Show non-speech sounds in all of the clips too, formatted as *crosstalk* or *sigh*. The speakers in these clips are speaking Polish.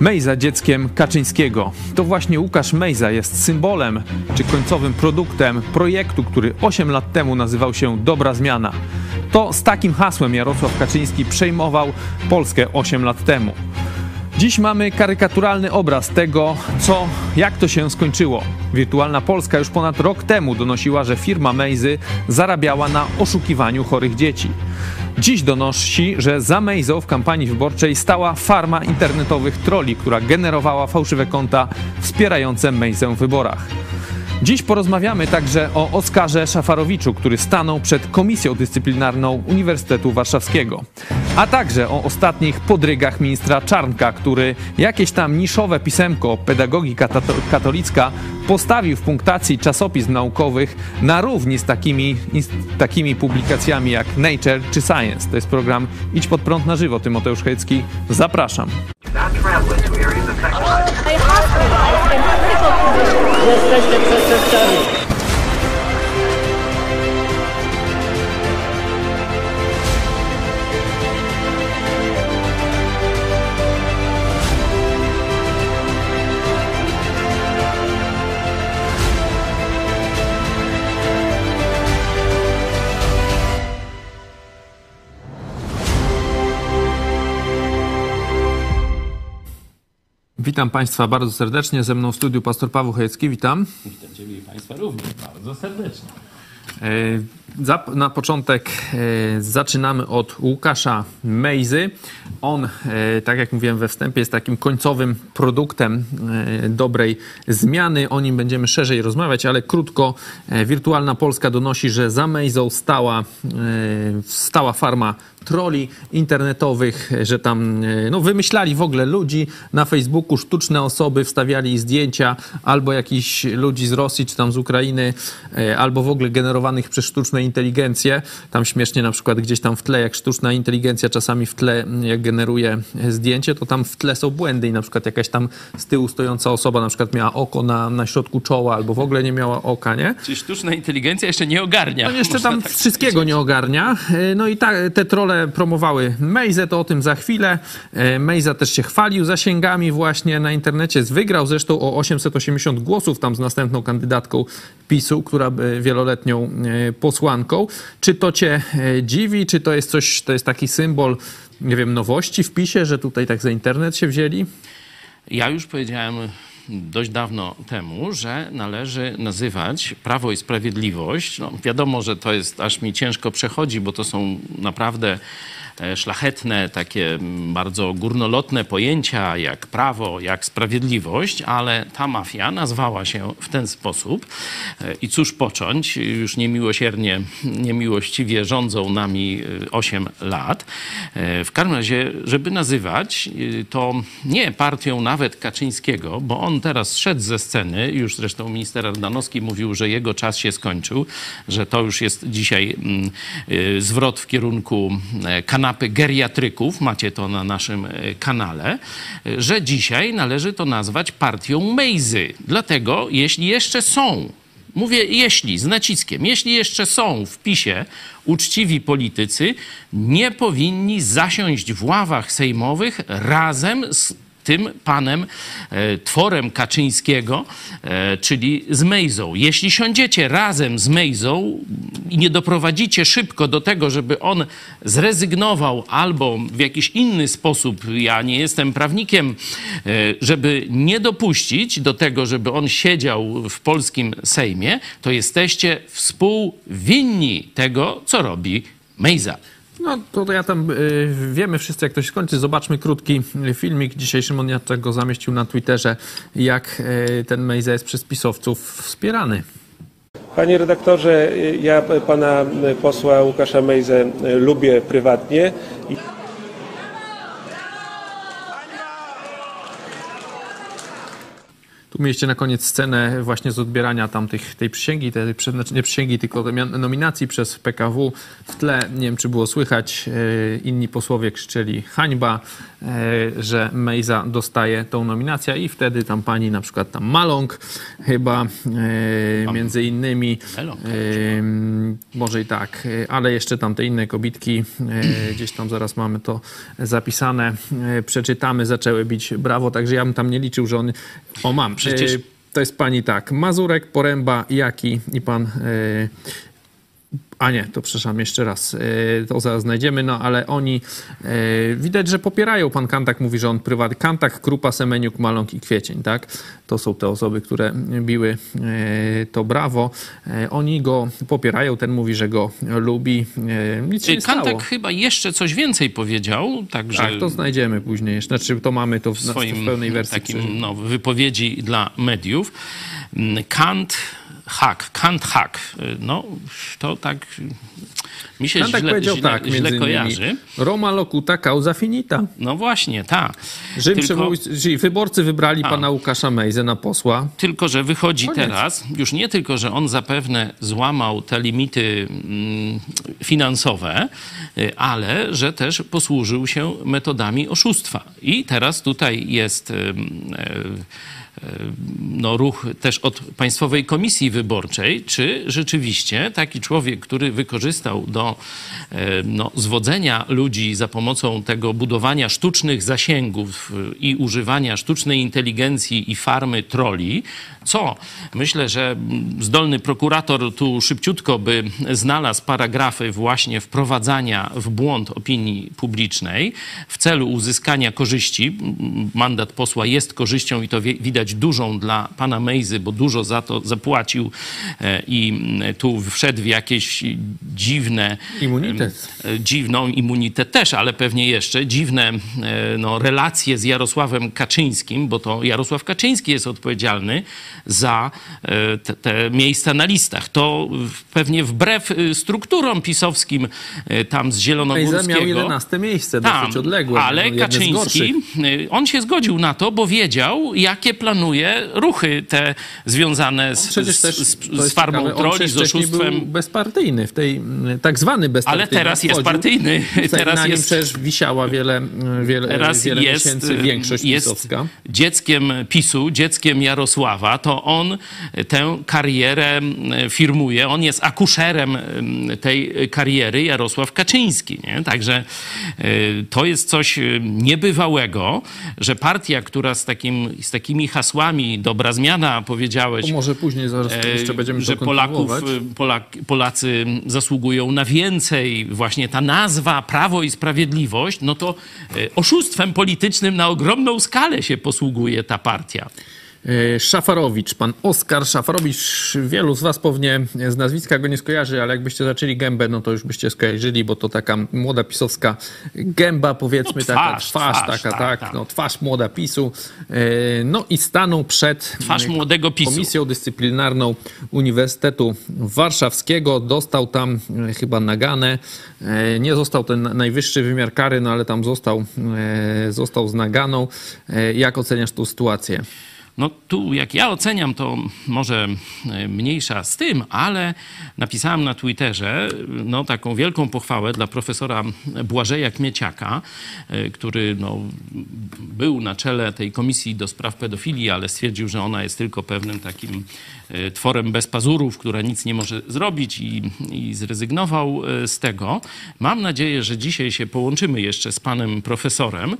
Mejza dzieckiem Kaczyńskiego. To właśnie Łukasz Mejza jest symbolem czy końcowym produktem projektu, który 8 lat temu nazywał się Dobra Zmiana. To z takim hasłem Jarosław Kaczyński przejmował Polskę 8 lat temu. Dziś mamy karykaturalny obraz tego, co, jak to się skończyło. Wirtualna Polska już ponad rok temu donosiła, że firma Mejzy zarabiała na oszukiwaniu chorych dzieci. Dziś donosi, że za Mejzą w kampanii wyborczej stała farma internetowych troli, która generowała fałszywe konta wspierające Mejzę w wyborach. Dziś porozmawiamy także o Oskarze Szafarowiczu, który stanął przed Komisją Dyscyplinarną Uniwersytetu Warszawskiego, a także o ostatnich podrygach ministra Czarnka, który jakieś tam niszowe pisemko pedagogika katolicka postawił w punktacji czasopism naukowych na równi z takimi, takimi publikacjami jak Nature czy Science. To jest program Idź pod prąd na żywo. Tymoteusz Hecki, zapraszam. Jesteście przestępcami. Witam Państwa bardzo serdecznie. Ze mną w studiu pastor Paweł Chojecki. Witam. Witam Ciebie i Państwa również bardzo serdecznie. E, na początek e, zaczynamy od Łukasza Mejzy. On, e, tak jak mówiłem we wstępie, jest takim końcowym produktem dobrej zmiany. O nim będziemy szerzej rozmawiać, ale krótko. Wirtualna Polska donosi, że za Mejzą stała, stała farma troli internetowych, że tam no, wymyślali w ogóle ludzi na Facebooku, sztuczne osoby, wstawiali zdjęcia albo jakichś ludzi z Rosji czy tam z Ukrainy, albo w ogóle generowanych przez sztuczną inteligencję. Tam śmiesznie na przykład gdzieś tam w tle, jak sztuczna inteligencja czasami w tle jak generuje zdjęcie, to tam w tle są błędy i na przykład jakaś tam z tyłu stojąca osoba na przykład miała oko na, na środku czoła albo w ogóle nie miała oka, nie? Czyli sztuczna inteligencja jeszcze nie ogarnia. No jeszcze tam tak wszystkiego nie ogarnia. No i ta, te trole promowały Mejzę, to o tym za chwilę. E, Mejza też się chwalił zasięgami właśnie na internecie. Wygrał zresztą o 880 głosów tam z następną kandydatką PiSu, która wieloletnią e, posłanką. Czy to cię e, dziwi, czy to jest coś, to jest taki symbol, nie wiem, nowości w PiSie, że tutaj tak za internet się wzięli? Ja już powiedziałem dość dawno temu, że należy nazywać Prawo i Sprawiedliwość. No, wiadomo, że to jest aż mi ciężko przechodzi, bo to są naprawdę szlachetne, takie bardzo górnolotne pojęcia jak prawo, jak sprawiedliwość, ale ta mafia nazwała się w ten sposób. E, I cóż począć? Już niemiłosiernie, niemiłościwie rządzą nami 8 e, lat. W każdym razie, żeby nazywać to nie partią nawet Kaczyńskiego, bo on teraz szedł ze sceny, już zresztą minister Ardanowski mówił, że jego czas się skończył, że to już jest dzisiaj zwrot w kierunku kanału kanapy geriatryków, macie to na naszym e, kanale, e, że dzisiaj należy to nazwać partią Mejzy. Dlatego, jeśli jeszcze są Mówię jeśli, z naciskiem, jeśli jeszcze są w PiSie uczciwi politycy, nie powinni zasiąść w ławach sejmowych razem z tym panem e, tworem Kaczyńskiego, e, czyli z Mejzą. Jeśli siądziecie razem z Mejzą i nie doprowadzicie szybko do tego, żeby on zrezygnował albo w jakiś inny sposób, ja nie jestem prawnikiem, e, żeby nie dopuścić do tego, żeby on siedział w polskim Sejmie, to jesteście współwinni tego, co robi Mejza. No to ja tam y, wiemy wszyscy, jak to się skończy. Zobaczmy krótki filmik. Dzisiaj Szymon Jacek go zamieścił na Twitterze, jak y, ten Mejza jest przez pisowców wspierany. Panie redaktorze, ja pana posła Łukasza Mejzę lubię prywatnie. Tu mieliście na koniec scenę właśnie z odbierania tam tych, tej przysięgi, tej, znaczy nie przysięgi, tylko nominacji przez PKW. W tle, nie wiem czy było słychać, e, inni posłowie krzyczeli hańba, e, że Mejza dostaje tą nominację i wtedy tam pani na przykład tam Maląg chyba e, między innymi, e, może i tak, ale jeszcze tam te inne kobitki, *clears throat* gdzieś tam zaraz mamy to zapisane, przeczytamy, zaczęły bić brawo, także ja bym tam nie liczył, że on... O, mam. Przecież- E, To jest pani tak, Mazurek, Poręba, Jaki i pan... A nie, to przepraszam, jeszcze raz. e, To zaraz znajdziemy, no ale oni e, widać, że popierają. Pan Kantak mówi, że on prywatny. Kantak, Krupa, Semeniuk, Maląg i Kwiecień, tak? To są te osoby, które biły e, to brawo. Oni go popierają, ten mówi, że go lubi. Nic się nie stało. Chyba jeszcze coś więcej powiedział, także Tak, to znajdziemy później. jeszcze. Znaczy, to mamy to w, swoim w pełnej wersji. takim no, wypowiedzi dla mediów. Kant hack, Kant hack. No to tak mi się Kantak źle, powiedział źle, tak, źle między innymi. kojarzy. Roma locuta causa finita. No właśnie, tak. Rzym Tylko- przywój- czyli wyborcy wybrali pana Łukasza Mejzę na posła. Tylko, że wychodzi Koniec. teraz, już nie tylko, że on zapewne złamał te limity mm, finansowe, y, ale że też posłużył się metodami oszustwa. I teraz tutaj jest e, no, ruch też od Państwowej Komisji Wyborczej, czy rzeczywiście taki człowiek, który wykorzystał do e, no, zwodzenia ludzi za pomocą tego budowania sztucznych zasięgów y, i używania sztucznej inteligencji i farmy troli, co myślę, że mm, zdolny prokurator tu szybciutko by znalazł paragrafy właśnie wprowadzania w błąd opinii publicznej w celu uzyskania korzyści. Mandat posła jest korzyścią i to wie- widać dużą dla pana Mejzy, bo dużo za to zapłacił e, i mm, tu wszedł w jakieś dziwne Immunitet. e, dziwną immunitet też, ale pewnie jeszcze dziwne e, no, relacje z Jarosławem Kaczyńskim, bo to Jarosław Kaczyński jest odpowiedzialny za e, te, te miejsca na listach. To pewnie wbrew e, strukturom pisowskim e, tam z Mejza Zielonogórskiego. miał 11 miejsce, dosyć odległe. ale no, Kaczyński, on się zgodził na to, bo wiedział, jakie ruchy te związane z, z, z, z farmą ciekawe, troli, z oszustwem. Był bezpartyjny, w tej mm, tak zwany bezpartyjny. Ale teraz jest partyjny. *laughs* Teraz na nim jest- przecież wisiała wiele, wiele, Teraz wiele jest, miesięcy y, większość jest pisowska. dzieckiem PiSu, dzieckiem Jarosława, to on tę karierę y, firmuje. On jest akuszerem y, tej kariery Jarosław Kaczyński. Nie? Także y, to jest coś y, niebywałego, że partia, która z, takim, z takimi hasłami dobra zmiana, powiedziałeś, To może później zaraz E, jeszcze będziemy że Polaków, y, Polak, Polacy zasługują na więcej. Właśnie ta nazwa Prawo i Sprawiedliwość, no to y, oszustwem politycznym na ogromną skalę się posługuje ta partia. E, Szafarowicz, pan Oskar Szafarowicz. Wielu z was pewnie z nazwiska go nie skojarzy, ale jakbyście zaczęli gębę, no to już byście skojarzyli, bo to taka młoda pisowska gęba, powiedzmy, No taka twarz, twarz, twarz, taka, tak, tak, tak. no twarz młoda PiSu. E, No i stanął przed Twarz młodego PiSu. Komisją Dyscyplinarną Uniwersytetu Warszawskiego. Dostał tam e, chyba naganę. E, Nie został ten najwyższy wymiar kary, no ale tam został, został z naganą. Jak oceniasz tą sytuację? No tu jak ja oceniam, to może e, mniejsza z tym, ale napisałem na Twitterze no, taką wielką pochwałę dla profesora Błażeja Kmieciaka, e, który no, był na czele tej komisji do spraw pedofilii, ale stwierdził, że ona jest tylko pewnym takim e, tworem bez pazurów, która nic nie może zrobić i, i zrezygnował e, z tego. Mam nadzieję, że dzisiaj się połączymy jeszcze z panem profesorem,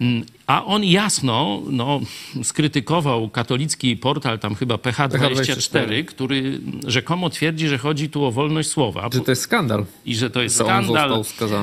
Mm, a on jasno no, skrytykował katolicki portal, tam chyba PH24, PH24, który rzekomo twierdzi, że chodzi tu o wolność słowa Że to jest skandal. i że to jest że skandal.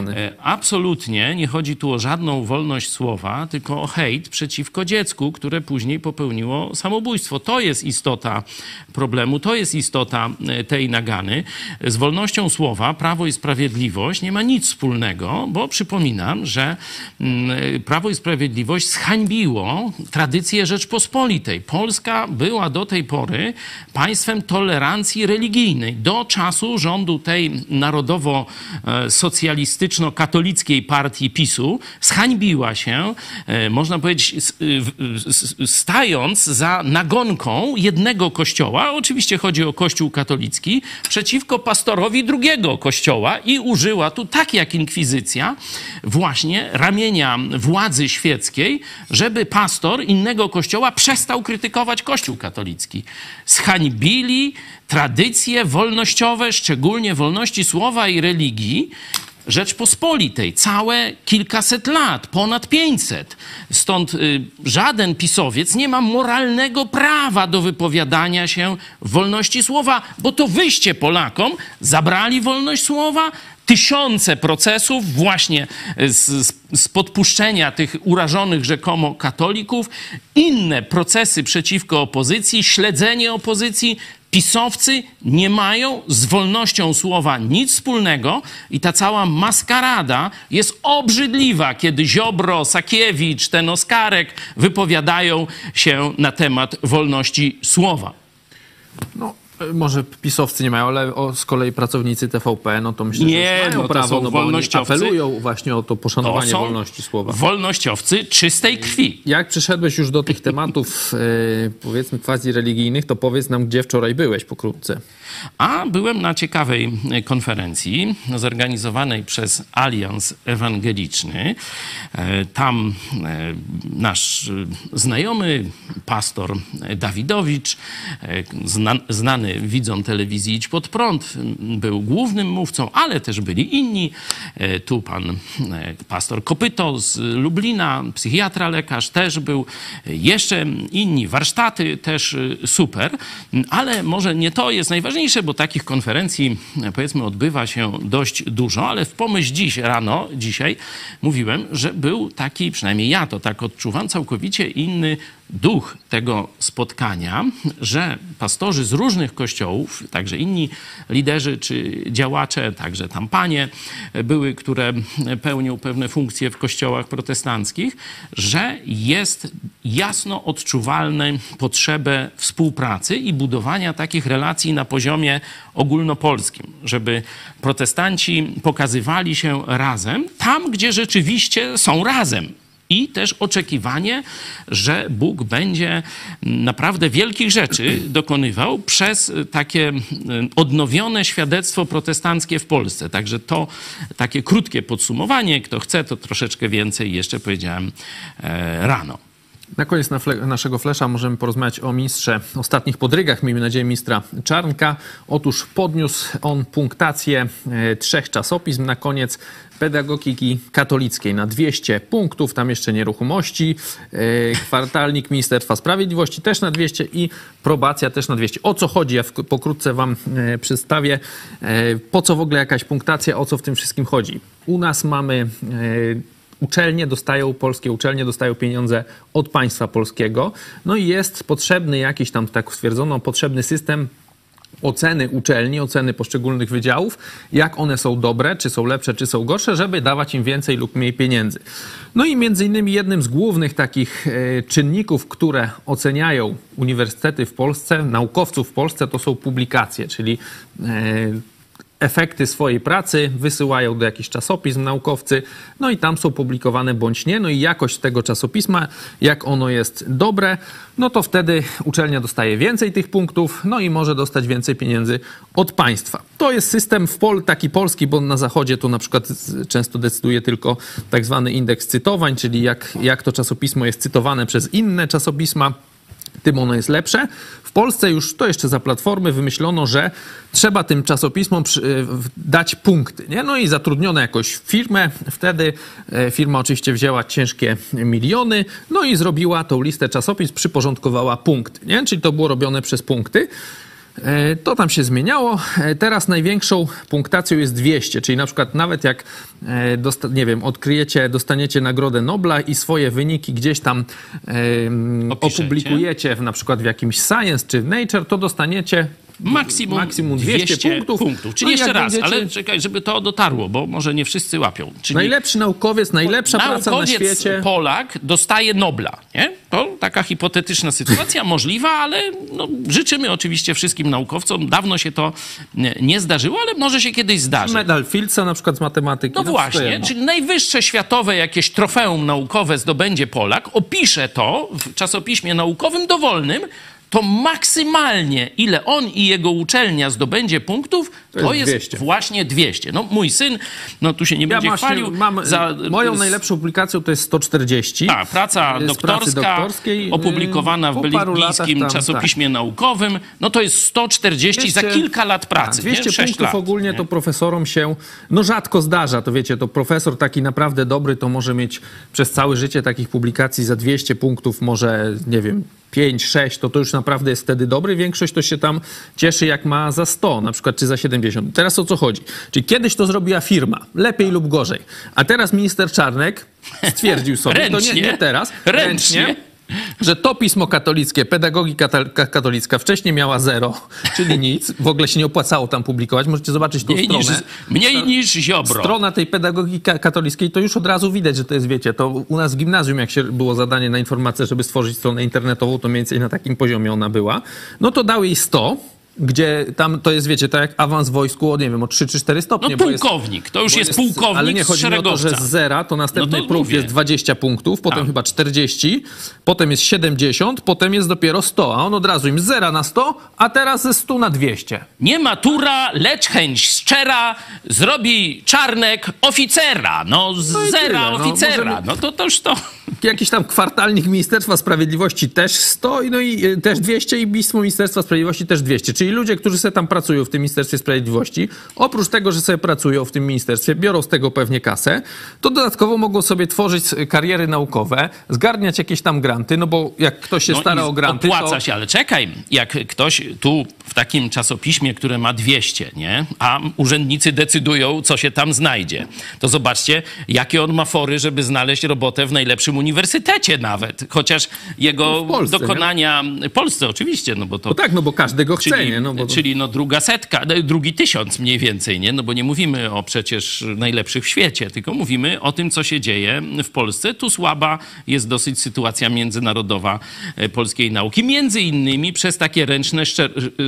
E, Absolutnie nie chodzi tu o żadną wolność słowa, tylko o hejt przeciwko dziecku, które później popełniło samobójstwo. To jest istota problemu, to jest istota e, tej nagany. Z wolnością słowa Prawo i Sprawiedliwość nie ma nic wspólnego, bo przypominam, że mm, Prawo i Sprawiedliwość zhańbiło tradycję Rzeczpospolitej. Polska była do tej pory państwem tolerancji religijnej. Do czasu rządu tej narodowo-socjalistyczno-katolickiej partii PiSu zhańbiła się, e, można powiedzieć, stając za nagonką jednego kościoła, oczywiście chodzi o kościół katolicki, przeciwko pastorowi drugiego kościoła i użyła tu, tak jak inkwizycja, właśnie ramienia władzy świeckiej, żeby pastor innego kościoła przestał krytykować kościół katolicki. Zhańbili tradycje wolnościowe, szczególnie wolności słowa i religii, Rzeczpospolitej. Całe kilkaset lat, ponad 500. Stąd y, żaden pisowiec nie ma moralnego prawa do wypowiadania się w wolności słowa, bo to wyście Polakom zabrali wolność słowa, tysiące procesów właśnie z, z, podpuszczenia tych urażonych rzekomo katolików, inne procesy przeciwko opozycji, śledzenie opozycji, pisowcy nie mają z wolnością słowa nic wspólnego i ta cała maskarada jest obrzydliwa, kiedy Ziobro, Sakiewicz, ten Oskarek wypowiadają się na temat wolności słowa. No, może pisowcy nie mają, ale o, z kolei pracownicy TVP, no to myślę, nie, że mają no prawo, no bo wolnościowcy. apelują właśnie o to poszanowanie to wolności słowa. wolnościowcy czystej krwi. Jak przyszedłeś już do tych tematów, e, powiedzmy, quasi religijnych, to powiedz nam, gdzie wczoraj byłeś pokrótce. A byłem na ciekawej konferencji zorganizowanej przez Alians Ewangeliczny. E, tam e, nasz znajomy pastor Dawidowicz, znany widzom telewizji Idź Pod Prąd, był głównym mówcą, ale też byli inni. E, tu pan pastor Kopyto z Lublina, psychiatra, lekarz też był. Jeszcze inni, warsztaty też super. Ale może nie to jest najważniejsze, najważniejsze, bo takich konferencji powiedzmy odbywa się dość dużo, ale w pomyśl dziś rano, dzisiaj mówiłem, że był taki, przynajmniej ja to tak odczuwam, całkowicie inny duch tego spotkania, że pastorzy z różnych kościołów, także inni liderzy czy działacze, także tam panie były, które pełnią pewne funkcje w kościołach protestanckich, że jest jasno odczuwalna potrzebę współpracy i budowania takich relacji na poziomie ogólnopolskim, żeby protestanci pokazywali się razem tam, gdzie rzeczywiście są razem i też oczekiwanie, że Bóg będzie naprawdę wielkich rzeczy dokonywał przez takie odnowione świadectwo protestanckie w Polsce. Także to takie krótkie podsumowanie. Kto chce, to troszeczkę więcej jeszcze powiedziałem e, rano. Na koniec na fle naszego flesza możemy porozmawiać o ministrze ostatnich podrygach, miejmy nadzieję ministra Czarnka. Otóż podniósł on punktację e, trzech czasopism na koniec pedagogiki katolickiej na 200 punktów, tam jeszcze nieruchomości, e, kwartalnik Ministerstwa Sprawiedliwości też na 200 i probacja też na 200. O co chodzi? Ja pokrótce wam e, przedstawię, po co w ogóle jakaś punktacja, o co w tym wszystkim chodzi. U nas mamy uczelnie dostają, polskie uczelnie dostają pieniądze od państwa polskiego. No i jest potrzebny jakiś tam, tak stwierdzono, potrzebny system oceny uczelni, oceny poszczególnych wydziałów, jak one są dobre, czy są lepsze, czy są gorsze, żeby dawać im więcej lub mniej pieniędzy. No i między innymi jednym z głównych takich e, czynników, które oceniają uniwersytety w Polsce, naukowców w Polsce, to są publikacje, czyli e, efekty swojej pracy wysyłają do jakichś czasopism naukowcy, no i tam są publikowane bądź nie. No i jakość tego czasopisma, jak ono jest dobre, no to wtedy uczelnia dostaje więcej tych punktów, no i może dostać więcej pieniędzy od państwa. To jest system w pol, taki polski, bo na zachodzie to na przykład często decyduje tylko tak zwany indeks cytowań, czyli jak, jak to czasopismo jest cytowane przez inne czasopisma tym ono jest lepsze. W Polsce już to jeszcze za platformy wymyślono, że trzeba tym czasopismom dać punkty. Nie? No i zatrudniono jakoś firmę. Wtedy e, firma oczywiście wzięła ciężkie miliony, no i zrobiła tą listę czasopism, przyporządkowała punkty. Nie? Czyli to było robione przez punkty. E, to tam się zmieniało. E, teraz największą punktacją jest 200, czyli na przykład nawet jak, e, nie wiem, odkryjecie, dostaniecie Nagrodę Nobla i swoje wyniki gdzieś tam opublikujecie w, na przykład w jakimś Science czy w Nature, to dostaniecie maksimum, maksimum 200 punktów. Czyli No jeszcze raz, będziecie- ale czekaj, żeby to dotarło, bo może nie wszyscy łapią. Czyli Najlepszy naukowiec, najlepsza praca na naukowiec świecie. Polak dostaje Nobla, nie? To taka hipotetyczna sytuacja, *laughs* możliwa, ale no, życzymy oczywiście wszystkim naukowcom. Dawno się to nie, zdarzyło, ale może się kiedyś zdarzy. Medal Fieldsa na przykład z matematyki. No wszystko właśnie, jedno. czyli najwyższe światowe jakieś trofeum naukowe zdobędzie Polak, opisze to w czasopiśmie naukowym dowolnym, to maksymalnie ile on i jego uczelnia zdobędzie punktów, to, jest jest, 200. właśnie 200. No mój syn, no tu się nie Ja będzie właśnie chwalił. mam, za, moją z- najlepszą publikacją to jest 140. ta, praca doktorska, pracy doktorskiej, opublikowana w belgijskim czasopiśmie naukowym, no to jest 140 za 200 kilka lat pracy. Tak, 200 nie? Sześć punktów lat, ogólnie nie? to profesorom się no rzadko zdarza, to wiecie, to profesor taki naprawdę dobry to może mieć przez całe życie takich publikacji za 200 punktów, może nie wiem, 5, 6, to to już naprawdę jest wtedy dobry. Większość to się tam cieszy jak ma za 100 na przykład, czy za 70. Teraz o co chodzi? Czyli kiedyś to zrobiła firma, lepiej lub gorzej. A teraz minister Czarnek stwierdził sobie, to nie, Ręcznie. nie teraz, Ręcznie. Że to pismo katolickie, pedagogika katolicka wcześniej miała zero, czyli nic, w ogóle się nie opłacało tam publikować. Możecie zobaczyć tą Mniej niż, stronę. mniej niż Ziobro. Strona tej pedagogiki ka- katolickiej, to już od razu widać, że to jest, wiecie, to u nas w gimnazjum, jak się było zadanie na informację, żeby stworzyć stronę internetową, to mniej więcej na takim poziomie ona była. No to dał jej 100, gdzie tam to jest, wiecie, tak jak awans w wojsku, o nie wiem, o 3 czy 4 stopnie. No bo jest- pułkownik, to już jest, pułkownik Ale nie chodzi mi o to, że szeregowca. z zera to następny No to próg mówię. jest 20 punktów, potem A. chyba 40, potem jest 70, potem jest dopiero 100, a on od razu im z zera na 100, a teraz ze 100 na 200. Nie matura, lecz chęć szczera zrobi Czarnek oficera. No z No zera tyle, no. oficera. Możemy- No to toż to... Jakiś tam kwartalnik Ministerstwa Sprawiedliwości też 100, i no i y, też 200 i pismo Ministerstwa Sprawiedliwości też 200. Czyli ludzie, którzy sobie tam pracują w tym Ministerstwie Sprawiedliwości, oprócz tego, że sobie pracują w tym ministerstwie, biorą z tego pewnie kasę, to dodatkowo mogą sobie tworzyć kariery naukowe, zgarniać jakieś tam granty, no bo jak ktoś się No stara o granty, Opłaca to... się, ale czekaj, jak ktoś tu w takim czasopiśmie, które ma 200, nie? A urzędnicy decydują, co się tam znajdzie. To zobaczcie, jakie on ma fory, żeby znaleźć robotę w najlepszym uniwersytecie nawet. Chociaż jego No Polsce, dokonania... W Polsce oczywiście, no bo to... No tak, no bo każdy go chce, Czyli, No bo... czyli no druga setka, no, drugi tysiąc mniej więcej, nie? No bo nie mówimy o przecież najlepszych w świecie, tylko mówimy o tym, co się dzieje w Polsce. Tu słaba jest dosyć sytuacja międzynarodowa e, polskiej nauki, między innymi przez takie ręczne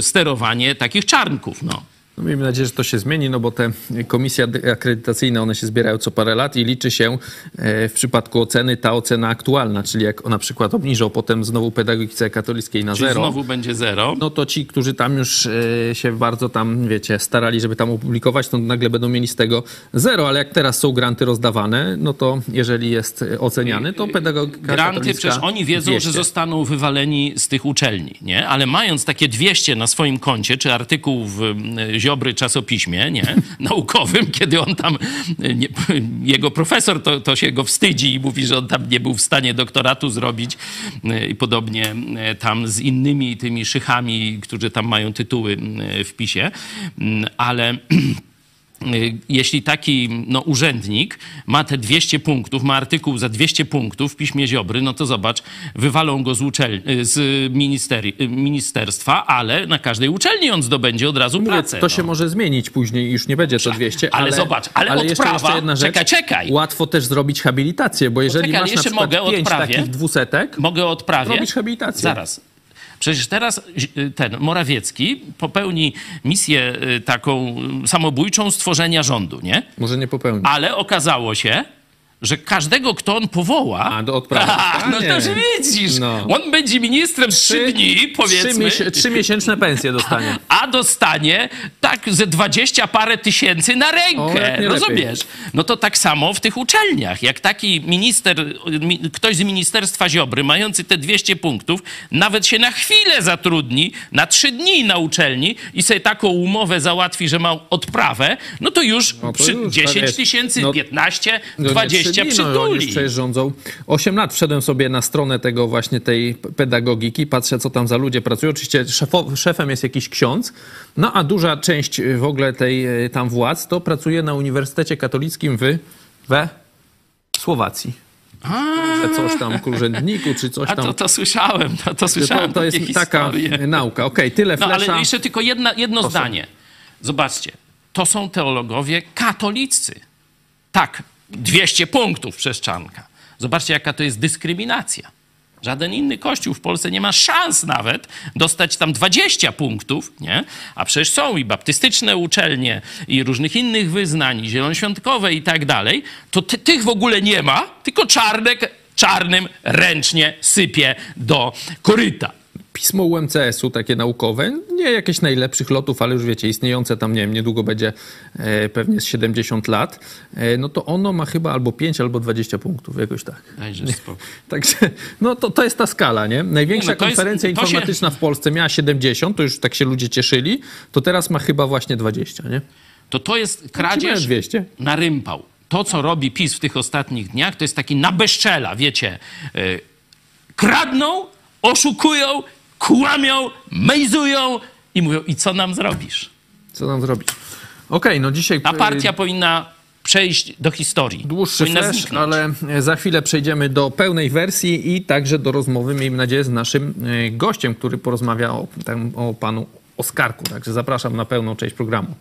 sterowanie takich czarnków, no. No, miejmy nadzieję, że to się zmieni, no bo te komisje akredytacyjne, one się zbierają co parę lat i liczy się e, w przypadku oceny ta ocena aktualna, czyli jak na przykład obniżą potem znowu pedagogice katolickiej na Czyli zero, znowu będzie zero. no to ci, którzy tam już e, się bardzo tam, wiecie, starali, żeby tam opublikować, to nagle będą mieli z tego zero, ale jak teraz są granty rozdawane, no to jeżeli jest e, oceniany, to pedagogika Granty, przecież oni wiedzą, 200. że zostaną wywaleni z tych uczelni, nie? Ale mając takie 200 na swoim koncie, czy artykuł w mm, Ziobry czasopiśmie, nie? *laughs* Naukowym, kiedy on tam, y, nie, *laughs* jego profesor to, to się go wstydzi i mówi, że on tam nie był w stanie doktoratu zrobić y, i podobnie y, tam z innymi tymi szychami, którzy tam mają tytuły w PiSie, ale... *clears throat* Y, jeśli taki no, urzędnik ma te 200 punktów, ma artykuł za 200 punktów w piśmie Ziobry, no to zobacz, wywalą go z, uczel- y, z y, ministerstwa, ale na każdej uczelni on zdobędzie od razu Mówię, pracę. to no. się może zmienić później, już nie będzie to 200, ale ale, zobacz, ale jeszcze, odprawa- jeszcze jedna rzecz, czekaj, czekaj. łatwo też zrobić habilitację, bo jeżeli Poczekaj, ale masz na jeszcze przykład mogę pięć odprawię. takich dwusetek, Mogę odprawię? Robisz habilitację. Zaraz. Przecież teraz y, ten Morawiecki popełni misję y, taką y, samobójczą stworzenia rządu, nie? może nie popełnić. Ale okazało się, że każdego, kto on powoła. A, do odprawy. A, no *laughs* to już widzisz. No. On będzie ministrem trzy dni, Trzy, powiedzmy. miesię- trzy miesięczne pensje dostanie. *laughs* A dostanie tak ze dwadzieścia parę tysięcy na O, rękę. nie Rozumiesz? No to tak samo w tych uczelniach. Jak taki minister, mi- ktoś z Ministerstwa Ziobry, mający te 200 punktów, nawet się na chwilę zatrudni, na trzy dni na uczelni i sobie taką umowę załatwi, że ma odprawę, no to już No to przy już, 10 wiesz, tysięcy, no- 15, No nie 20 dni, no, przytuli. przecież rządzą. 8 lat wszedłem sobie na stronę tego właśnie tej pedagogiki, patrzę co tam za ludzie pracują. Oczywiście szefo, szefem jest jakiś ksiądz, no a duża część y, w ogóle tej y, tam władz to pracuje na Uniwersytecie Katolickim w, we Słowacji. że coś tam ku urzędniku, czy coś A tam. to, to słyszałem, to, to To, słyszałem to jest takie taka historie. nauka. Okej, tyle No flesza. ale jeszcze tylko jedna, jedno Proszę. zdanie. Zobaczcie, to są teologowie katolicy. Tak, 200 punktów przez Czanka. Zobaczcie, jaka to jest dyskryminacja. Żaden inny kościół w Polsce nie ma szans nawet dostać tam 20 punktów, nie? A przecież są i baptystyczne uczelnie, i różnych innych wyznań, i zielonoświątkowe i tak dalej. To ty, tych w ogóle nie ma, tylko Czarnek czarnym ręcznie sypie do koryta. Pismo UMCS-u, takie naukowe, nie jakieś najlepszych lotów, ale już wiecie, istniejące tam, nie wiem, niedługo będzie e, pewnie z 70 lat, e, no to ono ma chyba albo 5, albo 20 punktów, jakoś tak. Dajże. *laughs* Także, no to, to jest ta skala, nie? Największa Nie, no to jest- konferencja to się- informatyczna w Polsce miała 70, to już tak się ludzie cieszyli, to teraz ma chyba właśnie 20, nie? To to jest mają kradzież 200. na rympał. To, co robi PiS w tych ostatnich dniach, to jest taki na bezczela, wiecie. y, kradną, oszukują, kłamią, mejzują i mówią, i co nam zrobisz? Co nam zrobić? Okej, no dzisiaj... A partia powinna przejść do historii. Dłuższy flash, ale e, za chwilę przejdziemy do pełnej wersji i także do rozmowy, miejmy nadzieję, z naszym e, gościem, który porozmawia o, o panu Oskarku. Także zapraszam na pełną część programu.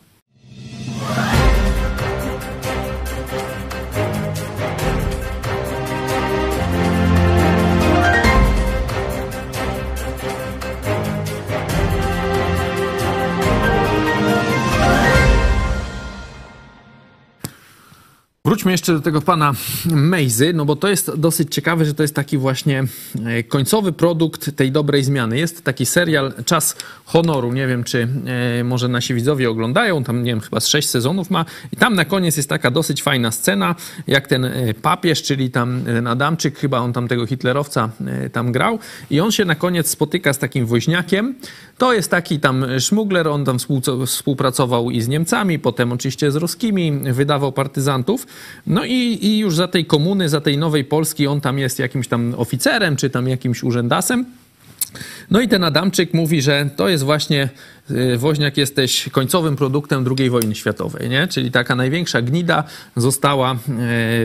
Wróćmy jeszcze do tego pana Mejzy, no bo to jest dosyć ciekawe, że to jest taki właśnie e, końcowy produkt tej dobrej zmiany. Jest taki serial Czas Honoru, nie wiem czy e, może nasi widzowie oglądają, tam nie wiem, chyba z sześć sezonów ma i tam na koniec jest taka dosyć fajna scena, jak ten e, papież, czyli tam ten Adamczyk, chyba on tam tego hitlerowca tam grał i on się na koniec spotyka z takim woźniakiem. To jest taki tam szmugler, on tam współpracował i z Niemcami, potem oczywiście z ruskimi, wydawał partyzantów. No i, i już za tej komuny, za tej nowej Polski on tam jest jakimś tam oficerem, czy tam jakimś urzędasem. No i ten Adamczyk mówi, że to jest właśnie y, Woźniak jesteś końcowym produktem II wojny światowej, nie? Czyli taka największa gnida została y,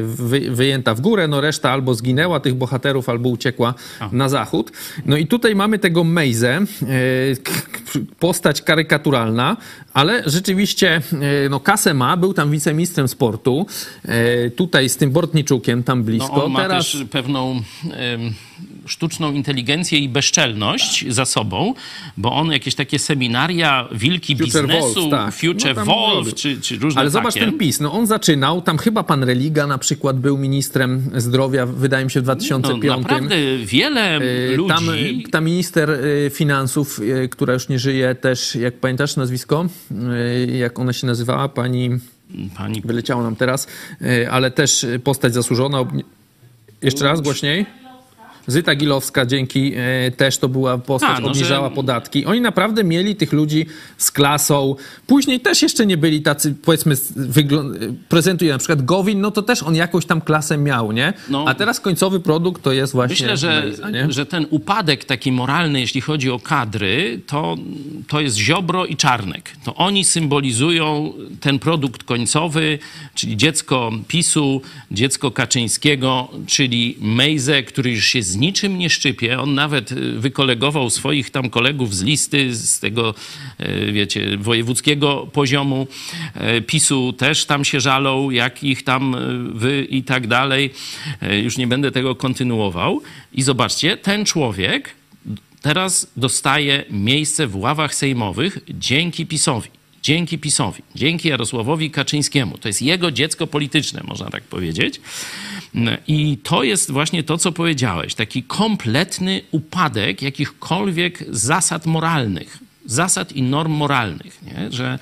wy, wyjęta w górę, no reszta albo zginęła tych bohaterów, albo uciekła na zachód. No i tutaj mamy tego Mejzę, y, postać karykaturalna, ale rzeczywiście no kasę ma, był tam wiceministrem sportu, tutaj z tym Bortniczukiem tam blisko. No, on ma Teraz też pewną sztuczną inteligencję i bezczelność za sobą, bo on jakieś takie seminaria, wilki Future biznesu, Wolf, tak. Future No tam Wolf, czy, czy różne Ale zobacz takie. ten PiS, no on zaczynał, tam chyba pan Religa na przykład był ministrem zdrowia, wydaje mi się w No, 2005. naprawdę wiele Y, ludzi... Tam y, ta minister y, finansów, y, która już nie żyje też, jak pamiętasz nazwisko, jak ona się nazywała, pani, Pani wyleciało nam teraz, ale też postać zasłużona. Jeszcze raz głośniej. Zyta Gilowska dzięki e, też to była postać, A, no, obniżała że- podatki. Oni naprawdę mieli tych ludzi z klasą. Później też jeszcze nie byli tacy, powiedzmy, wyglą- prezentuje na przykład Gowin, no to też on jakąś tam klasę miał, nie? No. A teraz końcowy produkt to jest właśnie Myślę, że, że ten upadek taki moralny, jeśli chodzi o kadry, to, to jest Ziobro i Czarnek. To oni symbolizują ten produkt końcowy, czyli dziecko PiSu, dziecko Kaczyńskiego, czyli Mejzę, który już się z niczym nie szczypie. On nawet y, wykolegował swoich tam kolegów z listy, z tego, y, wiecie, wojewódzkiego poziomu y, PiSu też tam się żalą, jak ich tam y, wy i tak dalej. Y, Już nie będę tego kontynuował. I zobaczcie, ten człowiek teraz dostaje miejsce w ławach sejmowych dzięki PiSowi. Dzięki PiSowi, dzięki Jarosławowi Kaczyńskiemu. To jest jego dziecko polityczne, można tak powiedzieć. I to jest właśnie to, co powiedziałeś. Taki kompletny upadek jakichkolwiek zasad moralnych zasad i norm moralnych. Nie? Że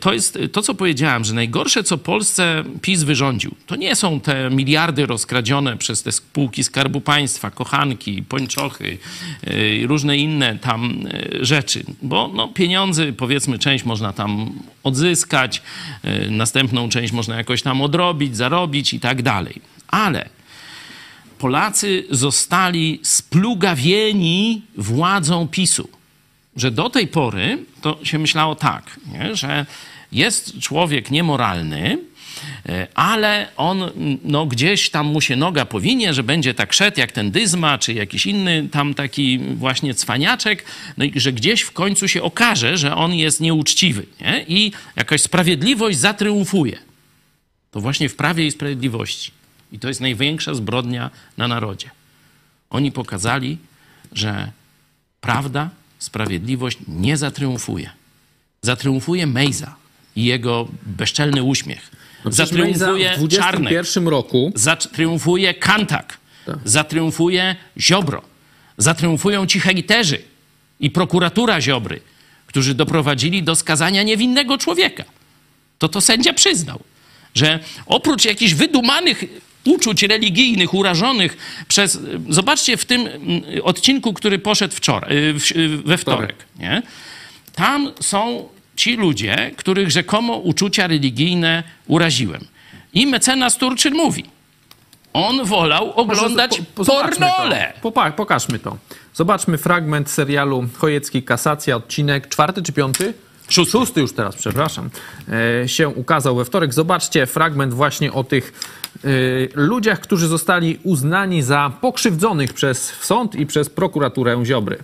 to jest to, co powiedziałem, że najgorsze, co Polsce PiS wyrządził, to nie są te miliardy rozkradzione przez te spółki Skarbu Państwa, kochanki, pończochy i różne inne tam yy, rzeczy. Bo no, pieniądze, powiedzmy, część można tam odzyskać, yy, następną część można jakoś tam odrobić, zarobić i tak dalej. Ale Polacy zostali splugawieni władzą PiSu że do tej pory to się myślało tak, nie? że jest człowiek niemoralny, E, Ale on no, gdzieś tam mu się noga powinie, że będzie tak szedł jak ten Dyzma, czy jakiś inny tam taki właśnie cwaniaczek, no i że gdzieś w końcu się okaże, że on jest nieuczciwy nie? i jakaś sprawiedliwość zatriumfuje. To właśnie w prawie i sprawiedliwości. I to jest największa zbrodnia na narodzie. Oni pokazali, że prawda, sprawiedliwość nie zatriumfuje. Zatriumfuje Mejza i jego bezczelny uśmiech. Zatriumfuje w 21 Czarnek. roku Zatriumfuje Kantak. Zatriumfuje Ziobro. Zatriumfują ci hejterzy i prokuratura Ziobry, którzy doprowadzili do skazania niewinnego człowieka. To to sędzia przyznał, że oprócz jakichś wydumanych uczuć religijnych, urażonych przez... Zobaczcie w tym mm, odcinku, który poszedł wczoraj, y, y, we wtorek, nie? Tam są ci ludzie, których rzekomo uczucia religijne uraziłem. I mecenas Turczyn mówi, on wolał oglądać Po- po- pornole. To. Popa- pokażmy to. Zobaczmy fragment serialu Chojecki Kasacja, odcinek czwarty czy piąty? Szósty. Już teraz, przepraszam. E, się ukazał we wtorek. Zobaczcie fragment właśnie o tych e, ludziach, którzy zostali uznani za pokrzywdzonych przez sąd i przez prokuraturę Ziobry.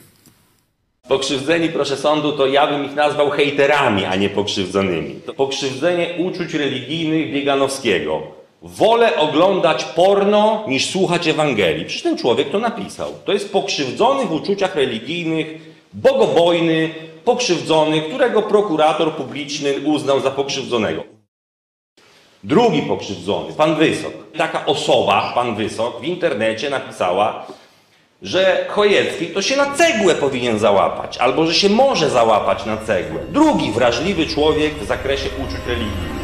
Pokrzywdzeni, proszę sądu, to ja bym ich nazwał hejterami, a nie pokrzywdzonymi. To pokrzywdzenie uczuć religijnych Bieganowskiego. Wolę oglądać porno niż słuchać Ewangelii. Przecież ten człowiek to napisał. To jest pokrzywdzony w uczuciach religijnych, bogobojny, pokrzywdzony, którego prokurator publiczny uznał za pokrzywdzonego. Drugi pokrzywdzony, pan Wysok. Taka osoba, pan Wysok, w internecie napisała, że Chojecki to się na cegłę powinien załapać, albo że się może załapać na cegłę. Drugi wrażliwy człowiek w zakresie uczuć religijnych.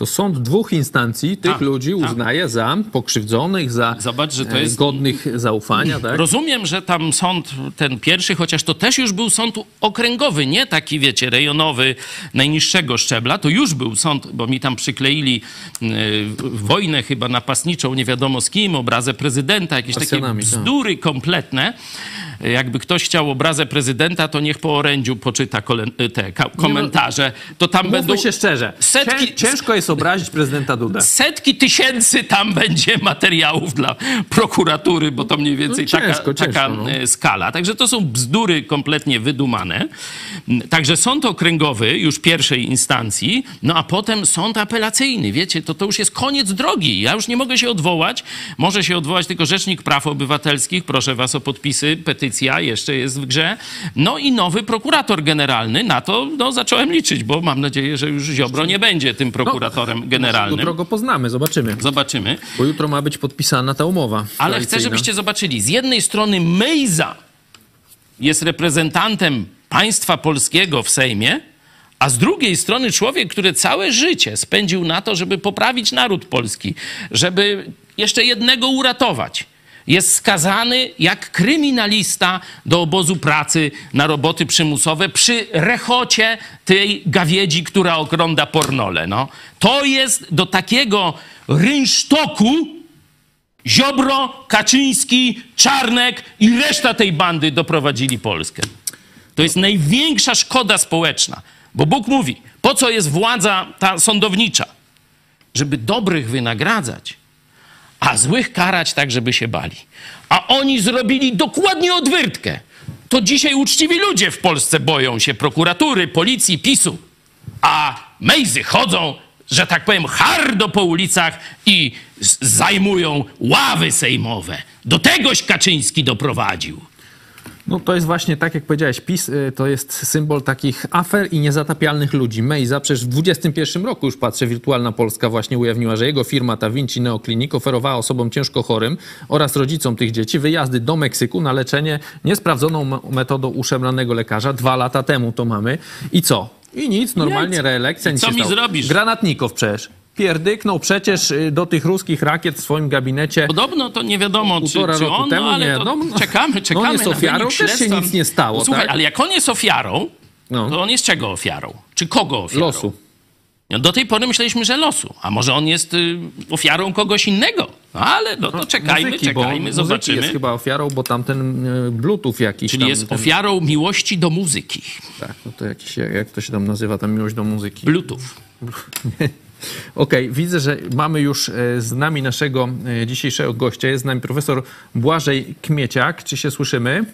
To sąd dwóch instancji tych Tak, ludzi tak. uznaje za pokrzywdzonych, za Zobacz, że to e, jest- godnych zaufania. Tak? Rozumiem, że tam sąd ten pierwszy, chociaż to też już był sąd okręgowy, nie taki, wiecie, rejonowy najniższego szczebla, to już był sąd, bo mi tam przykleili y, wojnę chyba napastniczą, nie wiadomo z kim, obrazę prezydenta, jakieś takie tak. bzdury kompletne. Jakby ktoś chciał obrazę prezydenta, to niech po orędziu poczyta te ka- komentarze. To tam Mówmy będą się szczerze, setki, cię- ciężko jest obrazić prezydenta Dudę. setki tysięcy tam będzie materiałów dla prokuratury, bo to mniej więcej No ciężko, taka, taka ciężko, no. e, skala. Także to są bzdury kompletnie wydumane. Także sąd okręgowy już pierwszej instancji, no a potem sąd apelacyjny. Wiecie, to, to już jest koniec drogi. Ja już nie mogę się odwołać. Może się odwołać tylko Rzecznik Praw Obywatelskich. Proszę was o podpisy. Petycja jeszcze jest w grze. No i nowy prokurator generalny. Na to no, zacząłem liczyć, bo mam nadzieję, że już Ziobro nie będzie tym prokuratorem generalnym. Jutro go poznamy, zobaczymy. Zobaczymy. Bo jutro ma być podpisana ta umowa. Ale chcę, żebyście zobaczyli. Z jednej strony Mejza jest reprezentantem państwa polskiego w Sejmie, a z drugiej strony człowiek, który całe życie spędził na to, żeby poprawić naród polski, żeby jeszcze jednego uratować. Jest skazany jak kryminalista do obozu pracy na roboty przymusowe przy rechocie tej gawiedzi, która ogląda pornole. No. To jest do takiego rynsztoku, Ziobro, Kaczyński, Czarnek i reszta tej bandy doprowadzili Polskę. To jest największa szkoda społeczna, bo Bóg mówi, po co jest władza ta sądownicza? Żeby dobrych wynagradzać, a złych karać tak, żeby się bali. A oni zrobili dokładnie odwyrtkę. To dzisiaj uczciwi ludzie w Polsce boją się prokuratury, policji, PiSu. A mejzy chodzą, że tak powiem, hardo po ulicach i zajmują ławy sejmowe. Do tegoś Kaczyński doprowadził. No to jest właśnie, tak jak powiedziałeś, PiS y, to jest symbol takich afer i niezatapialnych ludzi. Mejza przecież w 21 roku już patrzę, Wirtualna Polska właśnie ujawniła, że jego firma Ta Vinci Neoclinic oferowała osobom ciężko chorym oraz rodzicom tych dzieci wyjazdy do Meksyku na leczenie niesprawdzoną me- metodą uszemranego lekarza. Dwa lata temu to mamy. I co? I nic, normalnie Nic. reelekcja. nic Co mi zrobisz? Granatnikow przecież. Pierdyknął przecież y, do tych ruskich rakiet w swoim gabinecie. Podobno to nie wiadomo, czy, czy on, temu no, ale nie. No, no. *laughs* czekamy, No, czekamy on jest ofiarą, też się nic nie stało, No, Słuchaj, tak? ale jak on jest ofiarą, No. to on jest czego ofiarą? Czy kogo ofiarą? Losu. No, do tej pory myśleliśmy, że losu. A może on jest y, ofiarą kogoś innego? No, ale no, to czekajmy, Muzyki, czekajmy, zobaczymy. jest chyba ofiarą, bo tamten y, Bluetooth jakiś Czyli tam, jest ten, ofiarą miłości do muzyki. Tak, no to jakiś, jak jak to się tam nazywa, ta miłość do muzyki. Bluetooth. *laughs* Okej, widzę, że mamy już e, z nami naszego e, dzisiejszego gościa. Jest z nami profesor Błażej Kmieciak. Czy się słyszymy?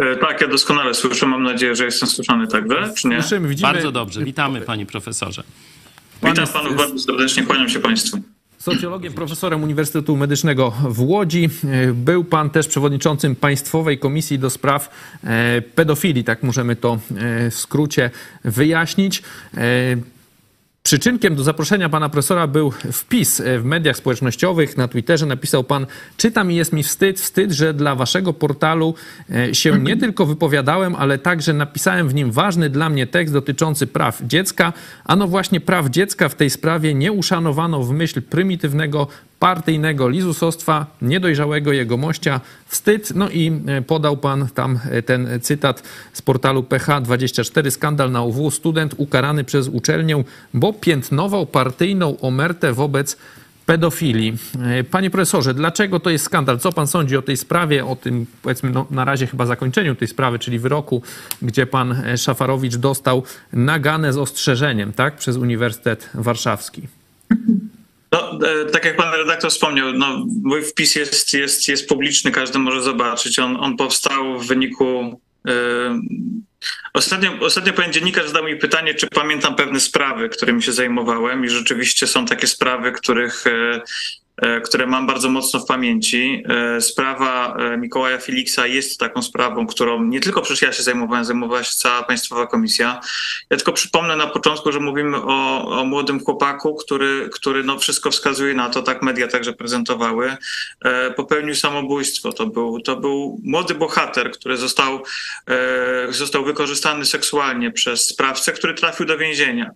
E, Tak, ja doskonale słyszę. Mam nadzieję, że jestem słyszany także, czy nie? Słyszymy, widzimy. Bardzo dobrze. Witamy, panie profesorze. Pan Witam jest- panów bardzo serdecznie, kłaniam się państwu. Socjologiem, profesorem Uniwersytetu Medycznego w Łodzi. Był pan też przewodniczącym Państwowej Komisji do Spraw Pedofilii, tak możemy to w skrócie wyjaśnić. Przyczynkiem do zaproszenia pana profesora był wpis w mediach społecznościowych. Na Twitterze napisał pan: Czytam i jest mi wstyd, wstyd, że dla waszego portalu e, się nie tylko wypowiadałem, ale także napisałem w nim ważny dla mnie tekst dotyczący praw dziecka. A no właśnie praw dziecka w tej sprawie nie uszanowano w myśl prymitywnego, partyjnego lizusostwa, niedojrzałego jegomościa. Wstyd. No i e, podał pan tam e, ten cytat z portalu PH24. Skandal na UW. Student ukarany przez uczelnię, bo piętnował partyjną omertę wobec pedofilii. E, Panie profesorze, dlaczego to jest skandal? Co pan sądzi o tej sprawie, o tym powiedzmy no, na razie chyba zakończeniu tej sprawy, czyli wyroku, gdzie pan Szafarowicz dostał naganę z ostrzeżeniem, tak, przez Uniwersytet Warszawski? No, e, tak jak pan redaktor wspomniał, no, mój wpis jest, jest, jest publiczny, każdy może zobaczyć. On, on powstał w wyniku. e, Ostatnio, ostatnio pewien dziennikarz zadał mi pytanie, czy pamiętam pewne sprawy, którymi się zajmowałem, i rzeczywiście są takie sprawy, których, e, które mam bardzo mocno w pamięci. E, Sprawa e, Mikołaja Filiksa jest taką sprawą, którą nie tylko przecież ja się zajmowałem, zajmowała się cała Państwowa Komisja. Ja tylko przypomnę na początku, że mówimy o, o młodym chłopaku, który, który no wszystko wskazuje na to, tak media także prezentowały, e, popełnił samobójstwo. To był, to był młody bohater, który został, e, został wykorzystany seksualnie przez sprawcę, który trafił do więzienia.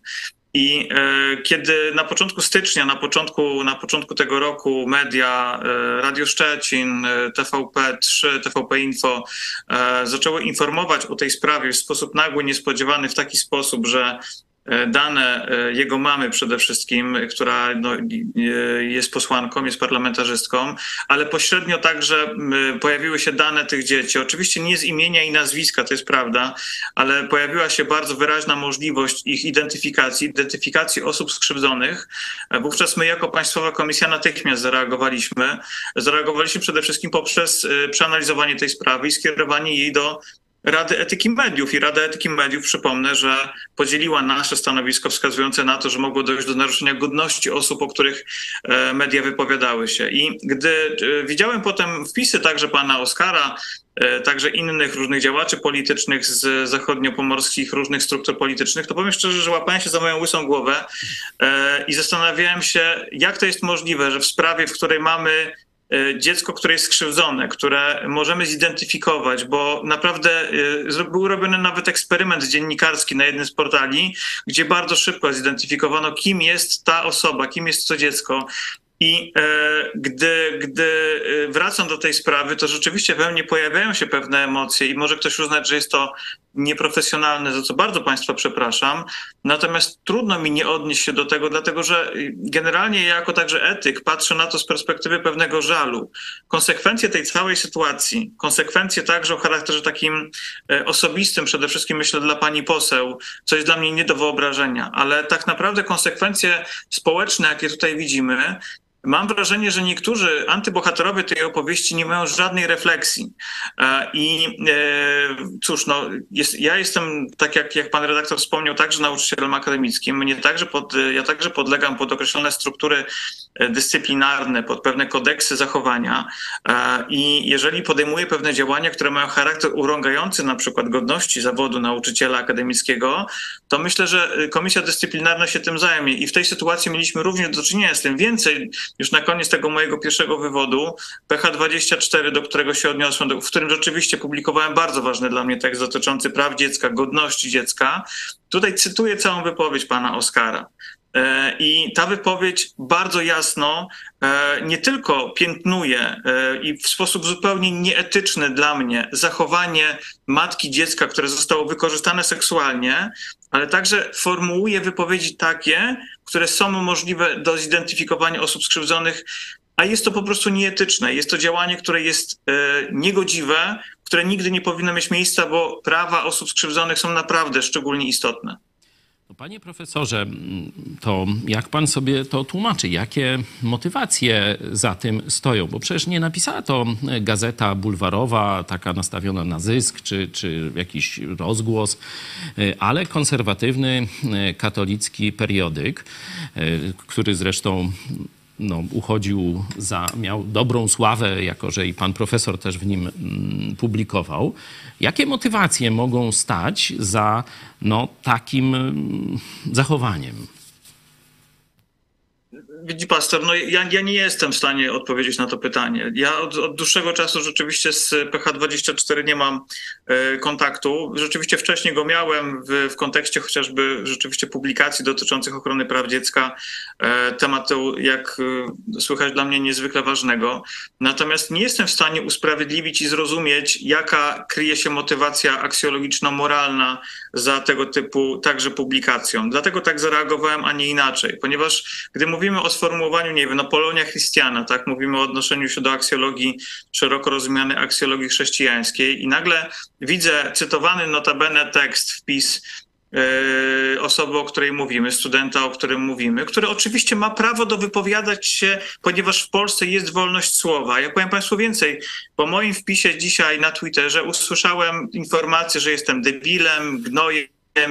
I e, kiedy na początku stycznia, na początku, na początku tego roku media, e, Radio Szczecin, e, TVP3, TVP Info zaczęły informować o tej sprawie w sposób nagły, niespodziewany, w taki sposób, że dane e, jego mamy przede wszystkim, która no, e, jest posłanką, jest parlamentarzystką, ale pośrednio także pojawiły się dane tych dzieci. Oczywiście nie z imienia i nazwiska, to jest prawda, ale pojawiła się bardzo wyraźna możliwość ich identyfikacji, identyfikacji osób skrzywdzonych. E, Wówczas my jako Państwowa Komisja natychmiast zareagowaliśmy. Zareagowaliśmy przede wszystkim poprzez e, przeanalizowanie tej sprawy i skierowanie jej do Rady Etyki Mediów. I Rada Etyki Mediów, przypomnę, że podzieliła nasze stanowisko wskazujące na to, że mogło dojść do naruszenia godności osób, o których e, media wypowiadały się. I gdy e, widziałem potem wpisy także pana Oskara, e, także innych różnych działaczy politycznych z zachodniopomorskich różnych struktur politycznych, to powiem szczerze, że łapałem się za moją łysą głowę i zastanawiałem się, jak to jest możliwe, że w sprawie, w której mamy dziecko, które jest skrzywdzone, które możemy zidentyfikować, bo naprawdę e, był robiony nawet eksperyment dziennikarski na jednym z portali, gdzie bardzo szybko zidentyfikowano, kim jest ta osoba, kim jest to dziecko. I e, gdy, gdy e, wracam do tej sprawy, to rzeczywiście we mnie pojawiają się pewne emocje i może ktoś uznać, że jest to nieprofesjonalne, za co bardzo Państwa przepraszam. Natomiast trudno mi nie odnieść się do tego, dlatego że y, generalnie ja jako także etyk patrzę na to z perspektywy pewnego żalu. Konsekwencje tej całej sytuacji, konsekwencje także o charakterze takim e, osobistym, przede wszystkim myślę dla pani poseł, co jest dla mnie nie do wyobrażenia, ale tak naprawdę konsekwencje społeczne, jakie tutaj widzimy, Mam wrażenie, że niektórzy antybohaterowie tej opowieści nie mają żadnej refleksji. E, I e, cóż, no, jest, ja jestem, tak jak, jak pan redaktor wspomniał, także nauczycielem akademickim. Mnie także pod, ja także podlegam pod określone struktury dyscyplinarne, pod pewne kodeksy zachowania. E, I jeżeli podejmuję pewne działania, które mają charakter urągający na przykład godności zawodu nauczyciela akademickiego, to myślę, że y, komisja dyscyplinarna się tym zajmie. I w tej sytuacji mieliśmy również do czynienia z tym. Więcej, już na koniec tego mojego pierwszego wywodu, PH24, do którego się odniosłem, w którym rzeczywiście publikowałem bardzo ważny dla mnie tekst dotyczący praw dziecka, godności dziecka. Tutaj cytuję całą wypowiedź pana Oskara. E, I ta wypowiedź bardzo jasno e, nie tylko piętnuje e, i w sposób zupełnie nieetyczny dla mnie zachowanie matki dziecka, które zostało wykorzystane seksualnie, ale także formułuje wypowiedzi takie, które są możliwe do zidentyfikowania osób skrzywdzonych, a jest to po prostu nieetyczne. Jest to działanie, które jest niegodziwe, które nigdy nie powinno mieć miejsca, bo prawa osób skrzywdzonych są naprawdę szczególnie istotne. Panie profesorze, mm, to jak pan sobie to tłumaczy? Jakie motywacje za tym stoją? Bo przecież nie napisała to gazeta bulwarowa, taka nastawiona na zysk, czy, czy jakiś rozgłos, y, ale konserwatywny y, katolicki periodyk, y, który zresztą no, uchodził za, miał dobrą sławę, jako że i pan profesor też w nim mm, publikował. Jakie motywacje mogą stać za no, takim mm, zachowaniem? Widzi pastor, no ja, ja nie jestem w stanie odpowiedzieć na to pytanie. Ja od, od dłuższego czasu rzeczywiście z PH24 nie mam e, kontaktu. Rzeczywiście wcześniej go miałem w, w kontekście chociażby rzeczywiście publikacji dotyczących ochrony praw dziecka. E, tematu, jak e, słychać, dla mnie niezwykle ważnego. Natomiast nie jestem w stanie usprawiedliwić i zrozumieć, jaka kryje się motywacja aksjologiczno-moralna za tego typu także publikacją. Dlatego tak zareagowałem, a nie inaczej. Ponieważ gdy mówimy o sformułowaniu, nie wiem, no Polonia Christiana, tak, mówimy o odnoszeniu się do aksjologii, szeroko rozumianej aksjologii chrześcijańskiej i nagle widzę cytowany notabene tekst, wpis yy, osoby, o której mówimy, studenta, o którym mówimy, który oczywiście ma prawo do wypowiadać się, ponieważ w Polsce jest wolność słowa. Ja powiem Państwu więcej. Po moim wpisie dzisiaj na Twitterze usłyszałem informację, że jestem debilem, gnojem,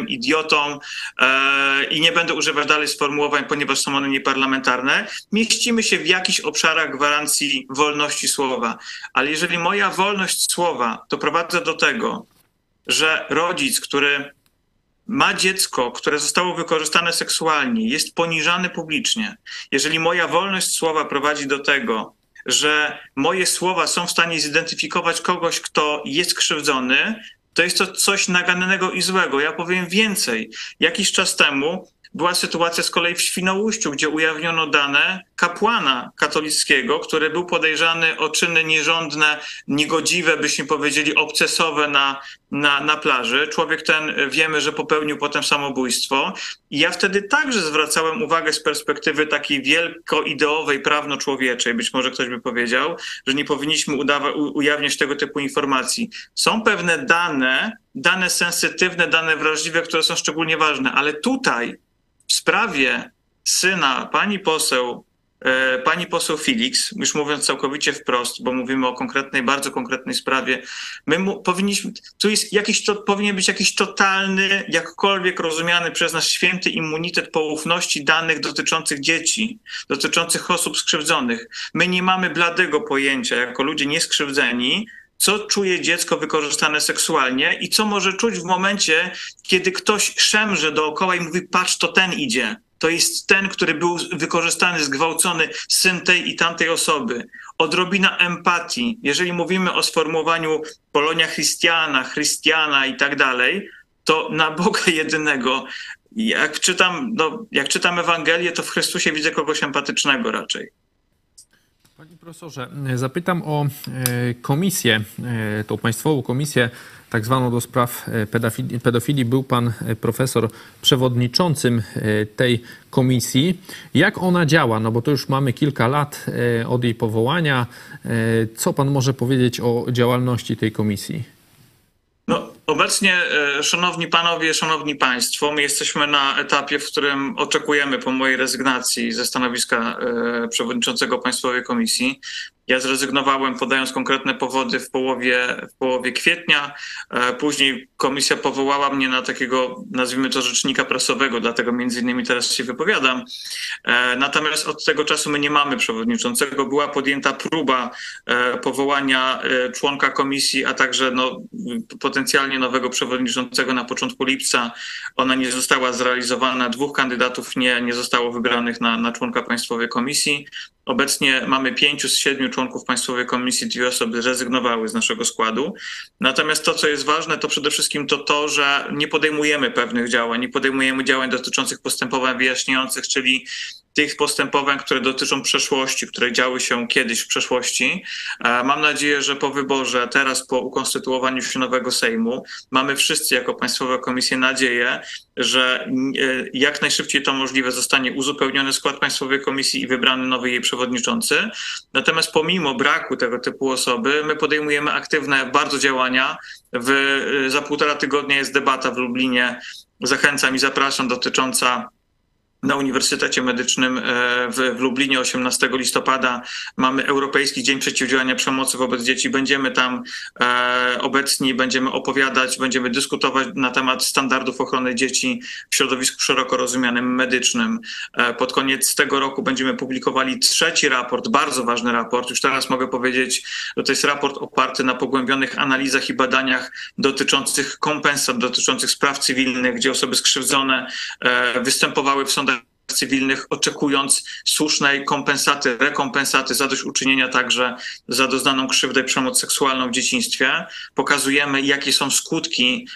idiotą e, i nie będę używać dalej sformułowań, ponieważ są one nieparlamentarne, mieścimy się w jakichś obszarach gwarancji wolności słowa. Ale jeżeli moja wolność słowa doprowadza do tego, że rodzic, który ma dziecko, które zostało wykorzystane seksualnie, jest poniżany publicznie, jeżeli moja wolność słowa prowadzi do tego, że moje słowa są w stanie zidentyfikować kogoś, kto jest krzywdzony, to jest to coś nagannego i złego. Ja powiem więcej. Jakiś czas temu była sytuacja z kolei w Świnoujściu, gdzie ujawniono dane kapłana katolickiego, który był podejrzany o czyny nierządne, niegodziwe, byśmy powiedzieli, obcesowe na, na, na plaży. Człowiek ten wiemy, że popełnił potem samobójstwo. I ja wtedy także zwracałem uwagę z perspektywy takiej wielkoideowej, prawno-człowieczej, być może ktoś by powiedział, że nie powinniśmy udawa- ujawniać tego typu informacji. Są pewne dane, dane sensytywne, dane wrażliwe, które są szczególnie ważne, ale tutaj w sprawie syna pani poseł, e, pani poseł Felix, już mówiąc całkowicie wprost, bo mówimy o konkretnej, bardzo konkretnej sprawie, my mu, powinniśmy, tu jest jakiś, to, powinien być jakiś totalny, jakkolwiek rozumiany przez nas święty immunitet poufności danych dotyczących dzieci, dotyczących osób skrzywdzonych. My nie mamy bladego pojęcia, jako ludzie nieskrzywdzeni, co czuje dziecko wykorzystane seksualnie i co może czuć w momencie, kiedy ktoś szemrze dookoła i mówi: Patrz, to ten idzie. To jest ten, który był wykorzystany, zgwałcony, syn tej i tamtej osoby. Odrobina empatii. Jeżeli mówimy o sformułowaniu Polonia Christiana, Chrystiana i tak dalej, to na Boga *laughs* jedynego, jak czytam, no, jak czytam Ewangelię, to w Chrystusie widzę kogoś empatycznego raczej. Panie profesorze, zapytam o e, komisję, e, tą państwową komisję tak zwaną do spraw e, pedofilii. pedofilii. Był pan profesor przewodniczącym tej komisji. Jak ona działa? No bo to już mamy kilka lat od jej powołania. Co pan może powiedzieć o działalności tej komisji? Obecnie, e, szanowni panowie, szanowni państwo, my jesteśmy na etapie, w którym oczekujemy po mojej rezygnacji ze stanowiska e, przewodniczącego Państwowej Komisji ja zrezygnowałem, podając konkretne powody w połowie, w połowie kwietnia. E, później komisja powołała mnie na takiego, nazwijmy to, rzecznika prasowego, dlatego między innymi teraz się wypowiadam. E, natomiast od tego czasu my nie mamy przewodniczącego. Była podjęta próba e, powołania członka komisji, a także no, potencjalnie nowego przewodniczącego na początku lipca. Ona nie została zrealizowana. Dwóch kandydatów nie, nie zostało wybranych na, na członka Państwowej Komisji. Obecnie mamy pięciu z siedmiu członków Państwowej Komisji, dwie osoby zrezygnowały z naszego składu. Natomiast to, co jest ważne, to przede wszystkim to to, że nie podejmujemy pewnych działań, nie podejmujemy działań dotyczących postępowań wyjaśniających, czyli tych postępowań, które dotyczą przeszłości, które działy się kiedyś w przeszłości. E, mam nadzieję, że po wyborze, teraz po ukonstytuowaniu się nowego Sejmu, mamy wszyscy jako Państwowa Komisja nadzieję, że e, jak najszybciej to możliwe zostanie uzupełniony skład Państwowej Komisji i wybrany nowy jej przewodniczący. Natomiast pomimo braku tego typu osoby, my podejmujemy aktywne bardzo działania. W, za półtora tygodnia jest debata w Lublinie zachęcam i zapraszam, dotycząca na Uniwersytecie Medycznym e, w, Lublinie 18 listopada mamy Europejski Dzień Przeciwdziałania Przemocy wobec Dzieci. Będziemy tam e, obecni, będziemy opowiadać, będziemy dyskutować na temat standardów ochrony dzieci w środowisku szeroko rozumianym medycznym. E, pod koniec tego roku będziemy publikowali trzeci raport, bardzo ważny raport. Już teraz mogę powiedzieć, że to jest raport oparty na pogłębionych analizach i badaniach dotyczących kompensat, dotyczących spraw cywilnych, gdzie osoby skrzywdzone występowały w sądach cywilnych, oczekując słusznej kompensaty, rekompensaty, zadośćuczynienia także za doznaną krzywdę i przemoc seksualną w dzieciństwie. Pokazujemy, jakie są skutki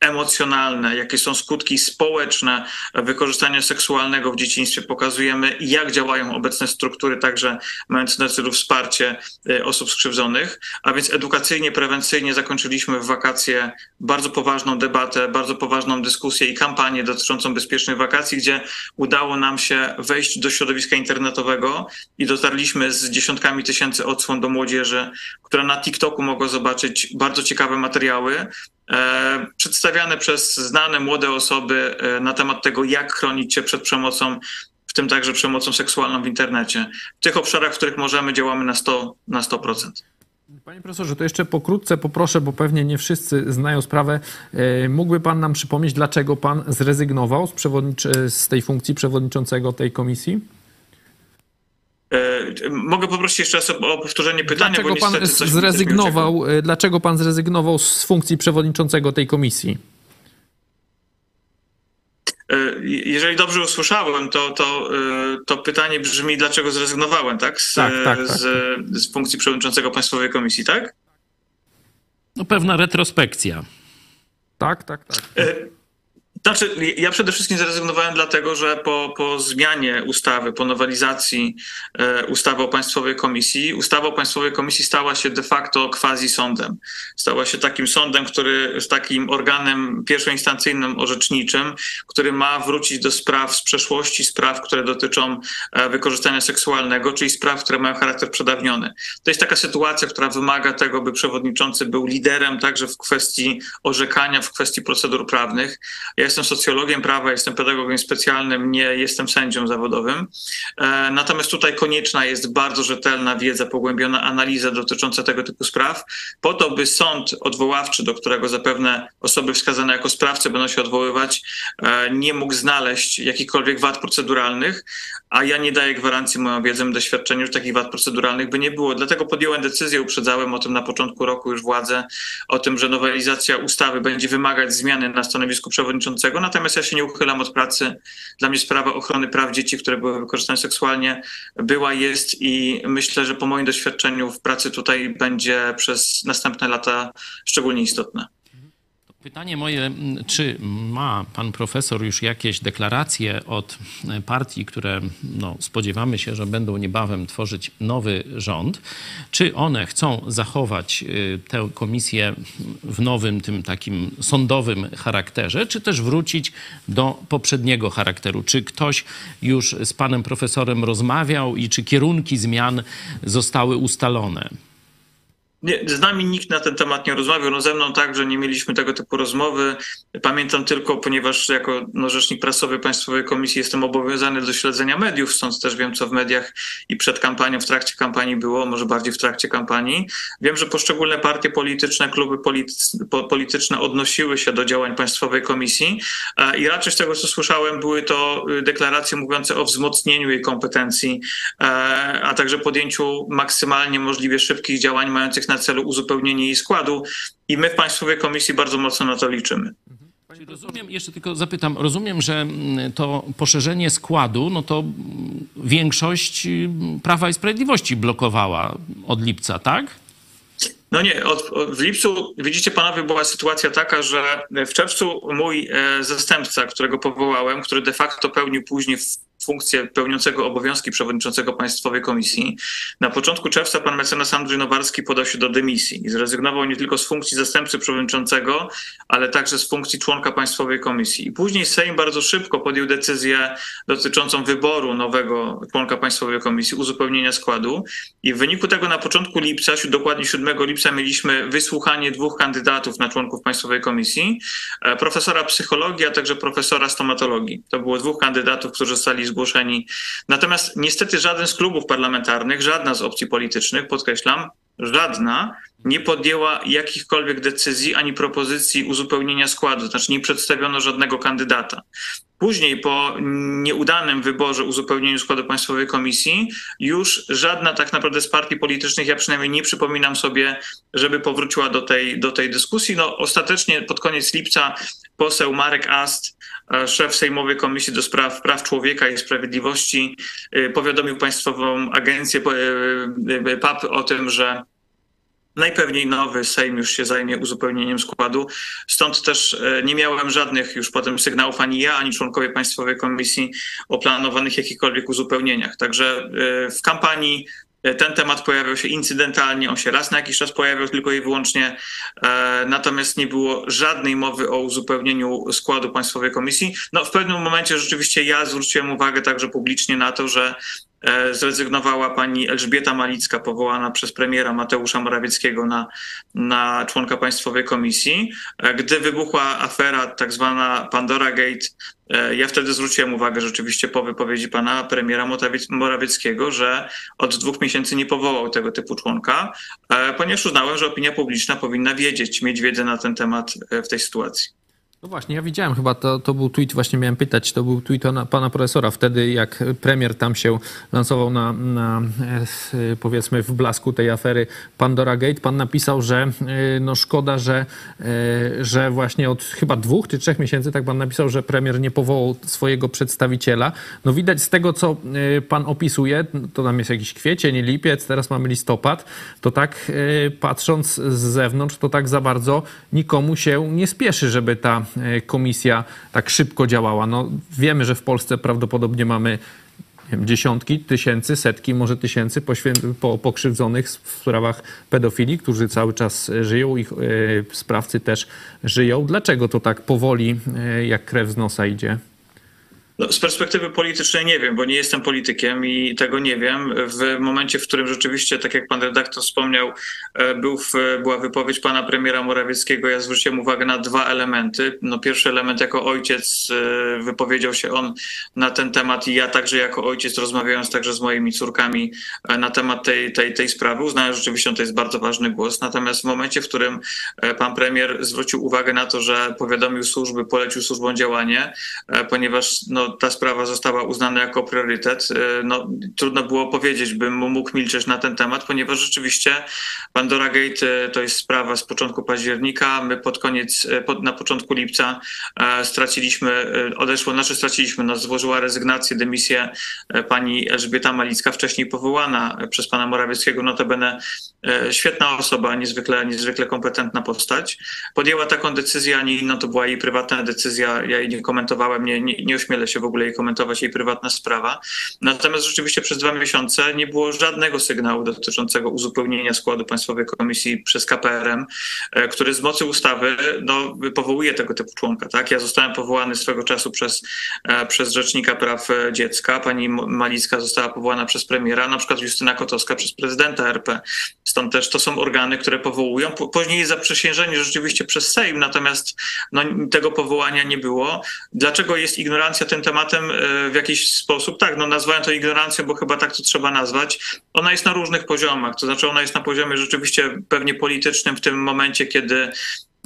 emocjonalne, jakie są skutki społeczne wykorzystania seksualnego w dzieciństwie. Pokazujemy, jak działają obecne struktury, także mające na celu wsparcie y, osób skrzywdzonych. A więc edukacyjnie, prewencyjnie zakończyliśmy w wakacje bardzo poważną debatę, bardzo poważną dyskusję i kampanię dotyczącą bezpiecznych wakacji, gdzie udało nam się wejść do środowiska internetowego i dotarliśmy z dziesiątkami tysięcy odsłon do młodzieży, która na TikToku mogła zobaczyć bardzo ciekawe materiały, przedstawiane przez znane młode osoby e, na temat tego, jak chronić się przed przemocą, w tym także przemocą seksualną w internecie. W tych obszarach, w których możemy, działamy na 100%. Na 100%. Panie profesorze, to jeszcze pokrótce poproszę, bo pewnie nie wszyscy znają sprawę. E, mógłby pan nam przypomnieć, dlaczego pan zrezygnował z, z tej funkcji przewodniczącego tej komisji? E, mogę poprosić jeszcze raz o powtórzenie pytania, dlaczego bo pan zrezygnował, e, Dlaczego pan zrezygnował z funkcji przewodniczącego tej komisji? E, jeżeli dobrze usłyszałem, to, to, to pytanie brzmi, dlaczego zrezygnowałem, tak? Z, tak, tak, tak. Z, z funkcji przewodniczącego Państwowej Komisji, tak? No pewna retrospekcja. Tak, tak, tak. Znaczy, ja przede wszystkim zrezygnowałem dlatego, że po, po zmianie ustawy, po nowelizacji e, ustawy o Państwowej Komisji, ustawa o Państwowej Komisji stała się de facto quasi-sądem. Stała się takim sądem, który, z takim organem pierwszoinstancyjnym, orzeczniczym, który ma wrócić do spraw z przeszłości, spraw, które dotyczą e, wykorzystania seksualnego, czyli spraw, które mają charakter przedawniony. To jest taka sytuacja, która wymaga tego, by przewodniczący był liderem także w kwestii orzekania, w kwestii procedur prawnych. Ja jestem socjologiem prawa, jestem pedagogiem specjalnym, nie jestem sędzią zawodowym. E, natomiast tutaj konieczna jest bardzo rzetelna wiedza, pogłębiona analiza dotycząca tego typu spraw, po to, by sąd odwoławczy, do którego zapewne osoby wskazane jako sprawcy będą się odwoływać, e, nie mógł znaleźć jakichkolwiek wad proceduralnych, a ja nie daję gwarancji moją wiedzą doświadczeniu, że takich wad proceduralnych by nie było. Dlatego podjąłem decyzję, uprzedzałem o tym na początku roku już władzę, o tym, że nowelizacja ustawy będzie wymagać zmiany na stanowisku przewodniczącego, natomiast ja się nie uchylam od pracy. Dla mnie sprawa ochrony praw dzieci, które były wykorzystane seksualnie, była, jest i myślę, że po moim doświadczeniu w pracy tutaj będzie przez następne lata szczególnie istotne. Pytanie moje, czy ma pan profesor już jakieś deklaracje od partii, które no, spodziewamy się, że będą niebawem tworzyć nowy rząd? Czy one chcą zachować y, tę komisję w nowym, tym takim sądowym charakterze, czy też wrócić do poprzedniego charakteru? Czy ktoś już z panem profesorem rozmawiał i czy kierunki zmian zostały ustalone? Nie, z nami nikt na ten temat nie rozmawiał. No ze mną także nie mieliśmy tego typu rozmowy. Pamiętam tylko, ponieważ jako no, rzecznik prasowy Państwowej Komisji jestem obowiązany do śledzenia mediów, stąd też wiem, co w mediach i przed kampanią, w trakcie kampanii było, może bardziej w trakcie kampanii. Wiem, że poszczególne partie polityczne, kluby polityczne odnosiły się do działań Państwowej Komisji e, i raczej z tego, co słyszałem, były to y, deklaracje mówiące o wzmocnieniu jej kompetencji, e, a także podjęciu maksymalnie możliwie szybkich działań mających na celu uzupełnienie jej składu i my w Państwowej Komisji bardzo mocno na to liczymy. Rozumiem, jeszcze tylko zapytam, rozumiem, że mm, to poszerzenie składu, no to mm, większość mm, Prawa i Sprawiedliwości blokowała od lipca, tak? No nie, od, od, w lipcu, widzicie panowie, była sytuacja taka, że w czerwcu mój e, zastępca, którego powołałem, który de facto pełnił później funkcję pełniącego obowiązki przewodniczącego Państwowej Komisji. Na początku czerwca pan mecenas Andrzej Nowarski podał się do dymisji i zrezygnował nie tylko z funkcji zastępcy przewodniczącego, ale także z funkcji członka Państwowej Komisji. I później Sejm bardzo szybko podjął decyzję dotyczącą wyboru nowego członka Państwowej Komisji, uzupełnienia składu. I w wyniku tego na początku lipca, dokładnie 7 lipca, mieliśmy wysłuchanie dwóch kandydatów na członków Państwowej Komisji, e, profesora psychologii, a także profesora stomatologii. To było dwóch kandydatów, którzy zostali zgłoszeni. Natomiast niestety żaden z klubów parlamentarnych, żadna z opcji politycznych, podkreślam, żadna nie podjęła jakichkolwiek decyzji ani propozycji uzupełnienia składu, znaczy nie przedstawiono żadnego kandydata. Później, po nieudanym wyborze, uzupełnieniu składu Państwowej Komisji, już żadna tak naprawdę z partii politycznych, ja przynajmniej nie przypominam sobie, żeby powróciła do tej, do tej dyskusji. No, ostatecznie pod koniec lipca poseł Marek Ast, szef Sejmowej Komisji do Spraw Praw Człowieka i Sprawiedliwości, e, powiadomił Państwową Agencję e, PAP o tym, że Najpewniej nowy Sejm już się zajmie uzupełnieniem składu. Stąd też nie miałem żadnych już potem sygnałów ani ja, ani członkowie Państwowej Komisji o planowanych jakichkolwiek uzupełnieniach. Także w kampanii ten temat pojawiał się incydentalnie, on się raz na jakiś czas pojawiał tylko i wyłącznie, natomiast nie było żadnej mowy o uzupełnieniu składu Państwowej Komisji. No, w pewnym momencie rzeczywiście ja zwróciłem uwagę także publicznie na to, że E, zrezygnowała pani Elżbieta Malicka, powołana przez premiera Mateusza Morawieckiego na, na członka Państwowej Komisji. E, gdy wybuchła afera tak zwana Pandora Gate, e, ja wtedy zwróciłem uwagę rzeczywiście po wypowiedzi pana premiera Morawieckiego, że od dwóch miesięcy nie powołał tego typu członka, ponieważ uznałem, że opinia publiczna powinna wiedzieć, mieć wiedzę na ten temat w tej sytuacji. No właśnie, ja widziałem chyba, to, to był tweet, właśnie miałem pytać, to był tweet pana profesora wtedy, jak premier tam się lansował na, na e, powiedzmy w blasku tej afery Pandora Gate. Pan napisał, że e, no szkoda, że, e, że właśnie od chyba dwóch czy trzech miesięcy, tak pan napisał, że premier nie powołał swojego przedstawiciela. No widać z tego, co pan opisuje, to tam jest jakiś kwiecień, lipiec, teraz mamy listopad, to tak patrząc z zewnątrz, to tak za bardzo nikomu się nie spieszy, żeby ta komisja tak szybko działała. No, wiemy, że w Polsce prawdopodobnie mamy wiem, dziesiątki, tysięcy, setki, może tysięcy po, pokrzywdzonych w sprawach pedofilii, którzy cały czas żyją, ich e, sprawcy też żyją. Dlaczego to tak powoli, e, jak krew z nosa idzie? No, z perspektywy politycznej nie wiem, bo nie jestem politykiem i tego nie wiem. W momencie, w którym rzeczywiście, tak jak pan redaktor wspomniał, e, był była wypowiedź pana premiera Morawieckiego, ja zwróciłem uwagę na dwa elementy. No, pierwszy element jako ojciec e, wypowiedział się on na ten temat i ja także jako ojciec rozmawiając także z moimi córkami e, na temat tej, tej, tej sprawy uznałem, że rzeczywiście to jest bardzo ważny głos. Natomiast w momencie, w którym pan premier zwrócił uwagę na to, że powiadomił służby, polecił służbom działanie, ponieważ no, ta sprawa została uznana jako priorytet. E, no, trudno było powiedzieć, bym mógł milczeć na ten temat, ponieważ rzeczywiście Pandora Gate e, to jest sprawa z początku października. My pod koniec, e, pod, na początku lipca straciliśmy, odeszło, znaczy straciliśmy, no, złożyła rezygnację, dymisję pani Elżbieta Malicka, wcześniej powołana przez pana Morawieckiego, notabene świetna osoba, niezwykle, niezwykle kompetentna postać. Podjęła taką decyzję, a nie inną, to była jej prywatna decyzja, ja jej nie komentowałem, nie, nie, nie ośmielę się w ogóle jej komentować, jej prywatna sprawa. Natomiast rzeczywiście przez dwa miesiące nie było żadnego sygnału dotyczącego uzupełnienia składu Państwowej Komisji przez KPRM, e, który z mocy ustawy no, powołuje tego typu członka. Tak? Ja zostałem powołany swego czasu przez, e, przez Rzecznika Praw Dziecka, pani Malicka została powołana przez premiera, na przykład Justyna Kotowska przez prezydenta RP. Stąd też to są organy, które powołują. Później jest zaprzysiężenie rzeczywiście przez Sejm, natomiast no, tego powołania nie było. Dlaczego jest ignorancja tym tematem e, w jakiś sposób, tak, no nazwałem to ignorancją, bo chyba tak to trzeba nazwać. Ona jest na różnych poziomach, to znaczy ona jest na poziomie rzeczywiście pewnie politycznym w tym momencie, kiedy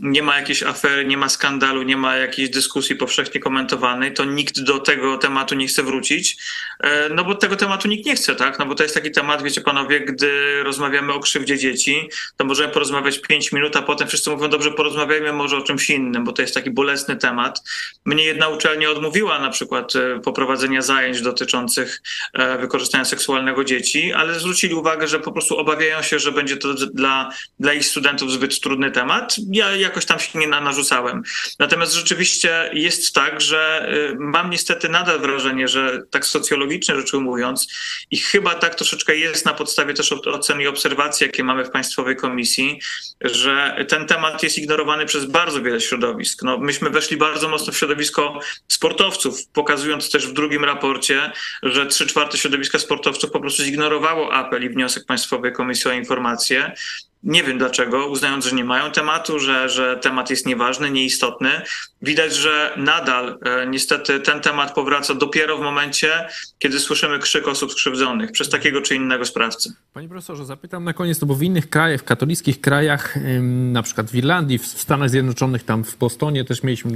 nie ma jakiejś afery, nie ma skandalu, nie ma jakiejś dyskusji powszechnie komentowanej, to nikt do tego tematu nie chce wrócić, e, no bo tego tematu nikt nie chce, tak? No bo to jest taki temat, wiecie panowie, gdy rozmawiamy o krzywdzie dzieci, to możemy porozmawiać 5 minut, a potem wszyscy mówią, dobrze, porozmawiajmy może o czymś innym, bo to jest taki bolesny temat. Mnie jedna uczelnia odmówiła na przykład e, poprowadzenia zajęć dotyczących e, wykorzystania seksualnego dzieci, ale zwrócili uwagę, że po prostu obawiają się, że będzie to dla, dla ich studentów zbyt trudny temat. Ja jak jakoś tam się nie narzucałem. Natomiast rzeczywiście jest tak, że y, mam niestety nadal wrażenie, że tak socjologicznie rzecz ujmując i chyba tak troszeczkę jest na podstawie też ocen i obserwacji, jakie mamy w Państwowej Komisji, że ten temat jest ignorowany przez bardzo wiele środowisk. No, myśmy weszli bardzo mocno w środowisko sportowców, pokazując też w drugim raporcie, że trzy czwarte środowiska sportowców po prostu zignorowało apel i wniosek Państwowej Komisji o informację. Nie wiem dlaczego, uznając, że nie mają tematu, że, że temat jest nieważny, nieistotny. Widać, że nadal e, niestety ten temat powraca dopiero w momencie, kiedy słyszymy krzyk osób skrzywdzonych przez takiego czy innego sprawcę. Panie profesorze, zapytam na koniec, no bo w innych krajach, w katolickich krajach, na przykład w Irlandii, w Stanach Zjednoczonych, tam w Bostonie też mieliśmy,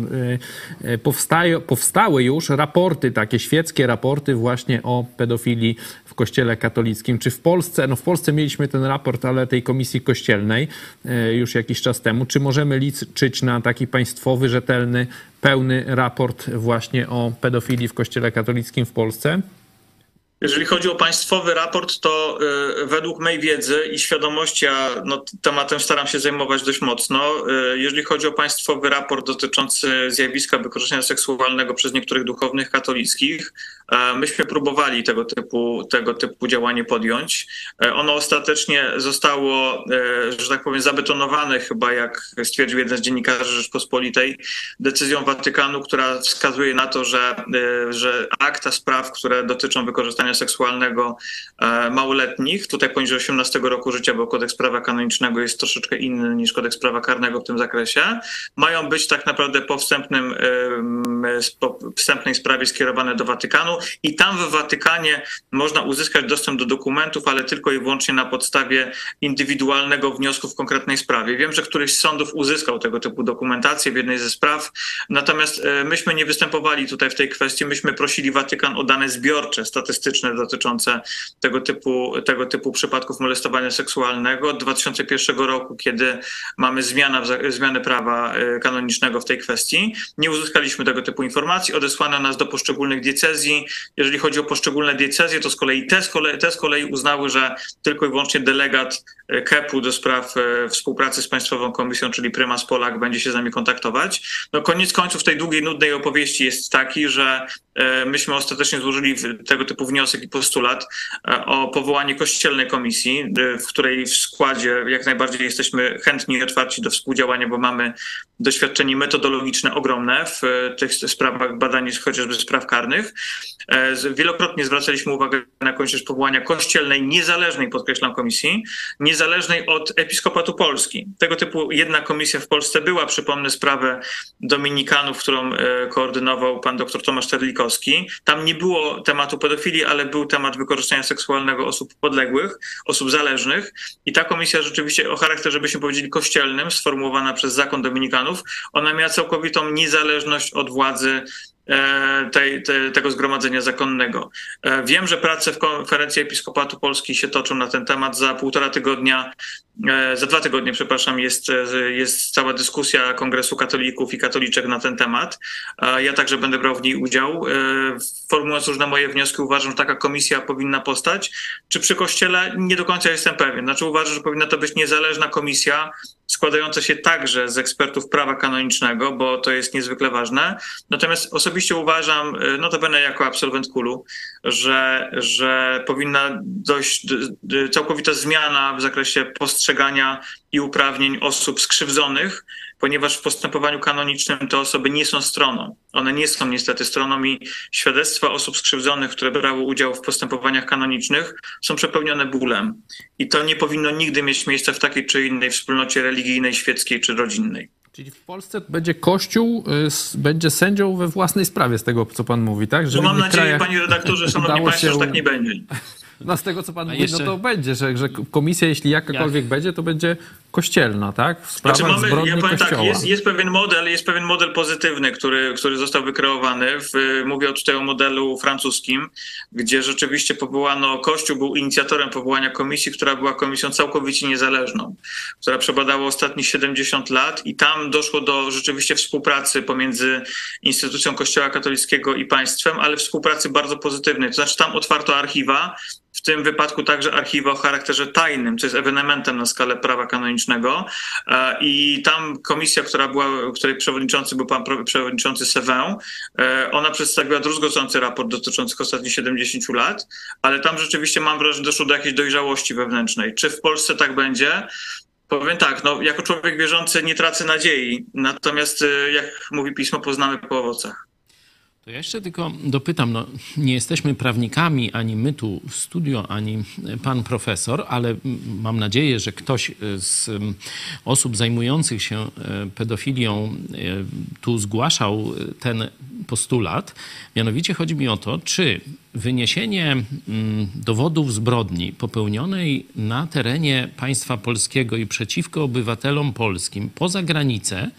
y, y, powstaje, powstały już raporty, takie świeckie raporty właśnie o pedofilii kościele katolickim. Czy w Polsce, no w Polsce mieliśmy ten raport, ale tej komisji kościelnej y, już jakiś czas temu. Czy możemy liczyć na taki państwowy, rzetelny, pełny raport właśnie o pedofilii w kościele katolickim w Polsce? Jeżeli chodzi o państwowy raport, to y, według mojej wiedzy i świadomości, a no, tematem staram się zajmować dość mocno, y, jeżeli chodzi o państwowy raport dotyczący zjawiska wykorzystania seksualnego przez niektórych duchownych katolickich, myśmy próbowali tego typu, tego typu działanie podjąć. E, ono ostatecznie zostało, e, że tak powiem, zabetonowane chyba, jak stwierdził jeden z dziennikarzy Rzeczpospolitej, decyzją Watykanu, która wskazuje na to, że, e, że akta spraw, które dotyczą wykorzystania seksualnego małoletnich, tutaj poniżej 18 roku życia, bo kodeks prawa kanonicznego jest troszeczkę inny niż kodeks prawa karnego w tym zakresie, mają być tak naprawdę po, wstępnym, wstępnej sprawie skierowane do Watykanu i tam w Watykanie można uzyskać dostęp do dokumentów, ale tylko i wyłącznie na podstawie indywidualnego wniosku w konkretnej sprawie. Wiem, że któryś z sądów uzyskał tego typu dokumentację w jednej ze spraw, natomiast e, myśmy nie występowali tutaj w tej kwestii, myśmy prosili Watykan o dane zbiorcze, statystyczne dotyczące tego typu, tego typu przypadków molestowania seksualnego. Od 2001 roku, kiedy mamy zmiana, zmianę prawa e, kanonicznego w tej kwestii, nie uzyskaliśmy tego typu informacji. Odesłano nas do poszczególnych diecezji. Jeżeli chodzi o poszczególne diecezje, to z kolei te z kolei, te z kolei uznały, że tylko i wyłącznie delegat e, KEP-u do spraw e, współpracy z Państwową Komisją, czyli Prymas Polak, będzie się z nami kontaktować. No koniec końców tej długiej, nudnej opowieści jest taki, że myśmy ostatecznie złożyli tego typu wniosek i postulat e, o powołanie kościelnej komisji, e, w której w składzie jak najbardziej jesteśmy chętni i otwarci do współdziałania, bo mamy doświadczenie metodologiczne ogromne w e, tych sprawach badań chociażby spraw karnych. Wielokrotnie zwracaliśmy uwagę na konieczność powołania kościelnej, niezależnej, podkreślam, komisji, niezależnej od Episkopatu Polski. Tego typu jedna komisja w Polsce była, przypomnę sprawę Dominikanów, którą koordynował pan dr Tomasz Tam nie było tematu pedofilii, ale był temat wykorzystania seksualnego osób podległych, osób zależnych. I ta komisja rzeczywiście o charakterze, byśmy powiedzieli, kościelnym, sformułowana przez zakon dominikanów, ona miała całkowitą niezależność od władzy E, tej, te, tego zgromadzenia zakonnego. E, wiem, że prace w konferencji Episkopatu Polski się toczą na ten temat. Za półtora tygodnia, e, za dwa tygodnie, przepraszam, jest, jest cała dyskusja Kongresu Katolików i Katoliczek na ten temat. Ja także będę brał w niej udział. Formułując różne moje wnioski, uważam, że taka komisja powinna powstać. Czy przy Kościele? Nie do końca jestem pewien. Znaczy uważam, że powinna to być niezależna komisja, składająca się także z ekspertów prawa kanonicznego, bo to jest niezwykle ważne. Natomiast osobiście uważam, y, notabene jako absolwent KULU, że, że powinna dojść całkowita zmiana w zakresie postrzegania i uprawnień osób skrzywdzonych, ponieważ w postępowaniu kanonicznym te osoby nie są stroną. One nie są niestety stroną i świadectwa osób skrzywdzonych, które brały udział w postępowaniach kanonicznych, są przepełnione bólem. I to nie powinno nigdy mieć miejsca w takiej czy innej wspólnocie religijnej, świeckiej czy rodzinnej. Czyli w Polsce będzie Kościół, y, będzie sędzią we własnej sprawie, z tego co pan mówi, tak? Że no mam nadzieję, krajach... panie redaktorze, szanowni państwo, się... że tak nie będzie. *laughs* No z tego, co pan A mówi, no jeszcze... no to będzie, że, że komisja, jeśli jakakolwiek Jak? będzie, to będzie kościelna, tak? W sprawach znaczy mamy, ja powiem tak, jest, jest, pewien model, jest pewien model pozytywny, który, który został wykreowany. W, mówię tutaj o modelu francuskim, gdzie rzeczywiście powołano, Kościół był inicjatorem powołania komisji, która była komisją całkowicie niezależną, która przebadała ostatnie 70 lat i tam doszło do rzeczywiście współpracy pomiędzy instytucją Kościoła katolickiego i państwem, ale współpracy bardzo pozytywnej. To znaczy tam otwarto archiwa, w tym wypadku także archiwa o charakterze tajnym, co jest ewenementem na skalę prawa kanonicznego e, i tam komisja, która była, której przewodniczący był pan przewodniczący Sewę, e, ona przedstawiła druzgocący raport dotyczący ostatnich 70 lat, ale tam rzeczywiście mam wrażenie, doszło do jakiejś dojrzałości wewnętrznej. Czy w Polsce tak będzie? Powiem tak, no, jako człowiek wierzący nie tracę nadziei, natomiast jak mówi pismo, poznamy po owocach. To ja jeszcze tylko dopytam, no, nie jesteśmy prawnikami, ani my tu w studio, ani pan profesor, ale mam nadzieję, że ktoś z osób zajmujących się e, pedofilią e, tu zgłaszał ten postulat. Mianowicie chodzi mi o to, czy wyniesienie dowodów zbrodni popełnionej na terenie państwa polskiego i przeciwko obywatelom polskim poza granicę,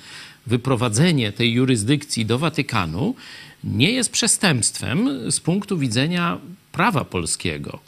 wyprowadzenie tej jurysdykcji do Watykanu, nie jest przestępstwem z punktu widzenia prawa polskiego.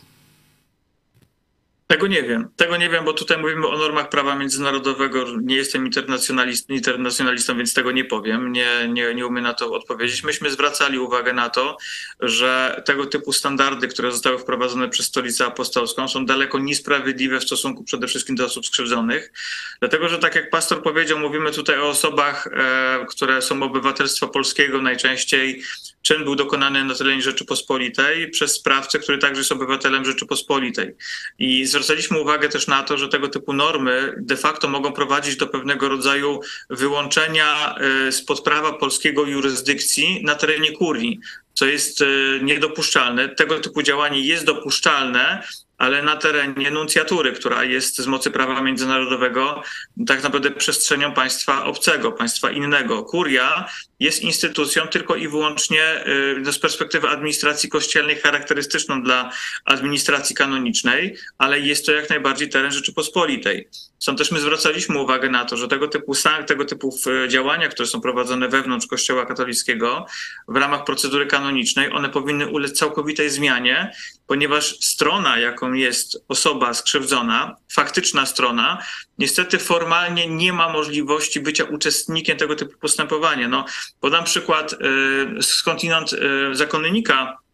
Tego nie wiem. Tego nie wiem, bo tutaj mówimy o normach prawa międzynarodowego. Nie jestem internacjonalist, internacjonalistą, więc tego nie powiem. Nie, nie, nie umiem na to odpowiedzieć. Myśmy zwracali uwagę na to, że tego typu standardy, które zostały wprowadzone przez Stolicę Apostolską, są daleko niesprawiedliwe w stosunku przede wszystkim do osób skrzywdzonych. Dlatego, że tak jak pastor powiedział, mówimy tutaj o osobach, e, które są obywatelstwa polskiego najczęściej czyn był dokonany na terenie Rzeczypospolitej przez sprawcę, który także jest obywatelem Rzeczypospolitej. I zwracaliśmy uwagę też na to, że tego typu normy de facto mogą prowadzić do pewnego rodzaju wyłączenia e, spod prawa polskiego jurysdykcji na terenie kurii co jest e, niedopuszczalne. Tego typu działanie jest dopuszczalne, ale na terenie nuncjatury, która jest z mocy prawa międzynarodowego tak naprawdę przestrzenią państwa obcego, państwa innego. Kuria jest instytucją tylko i wyłącznie y, z perspektywy administracji kościelnej charakterystyczną dla administracji kanonicznej, ale jest to jak najbardziej teren Rzeczypospolitej. Stąd też my zwracaliśmy uwagę na to, że tego typu, tego typu działania, które są prowadzone wewnątrz Kościoła katolickiego w ramach procedury kanonicznej, one powinny ulec całkowitej zmianie, ponieważ strona, jaką jest osoba skrzywdzona, faktyczna strona, niestety formalnie nie ma możliwości bycia uczestnikiem tego typu postępowania. No, podam przykład y, skądinąd y, zakonnika E,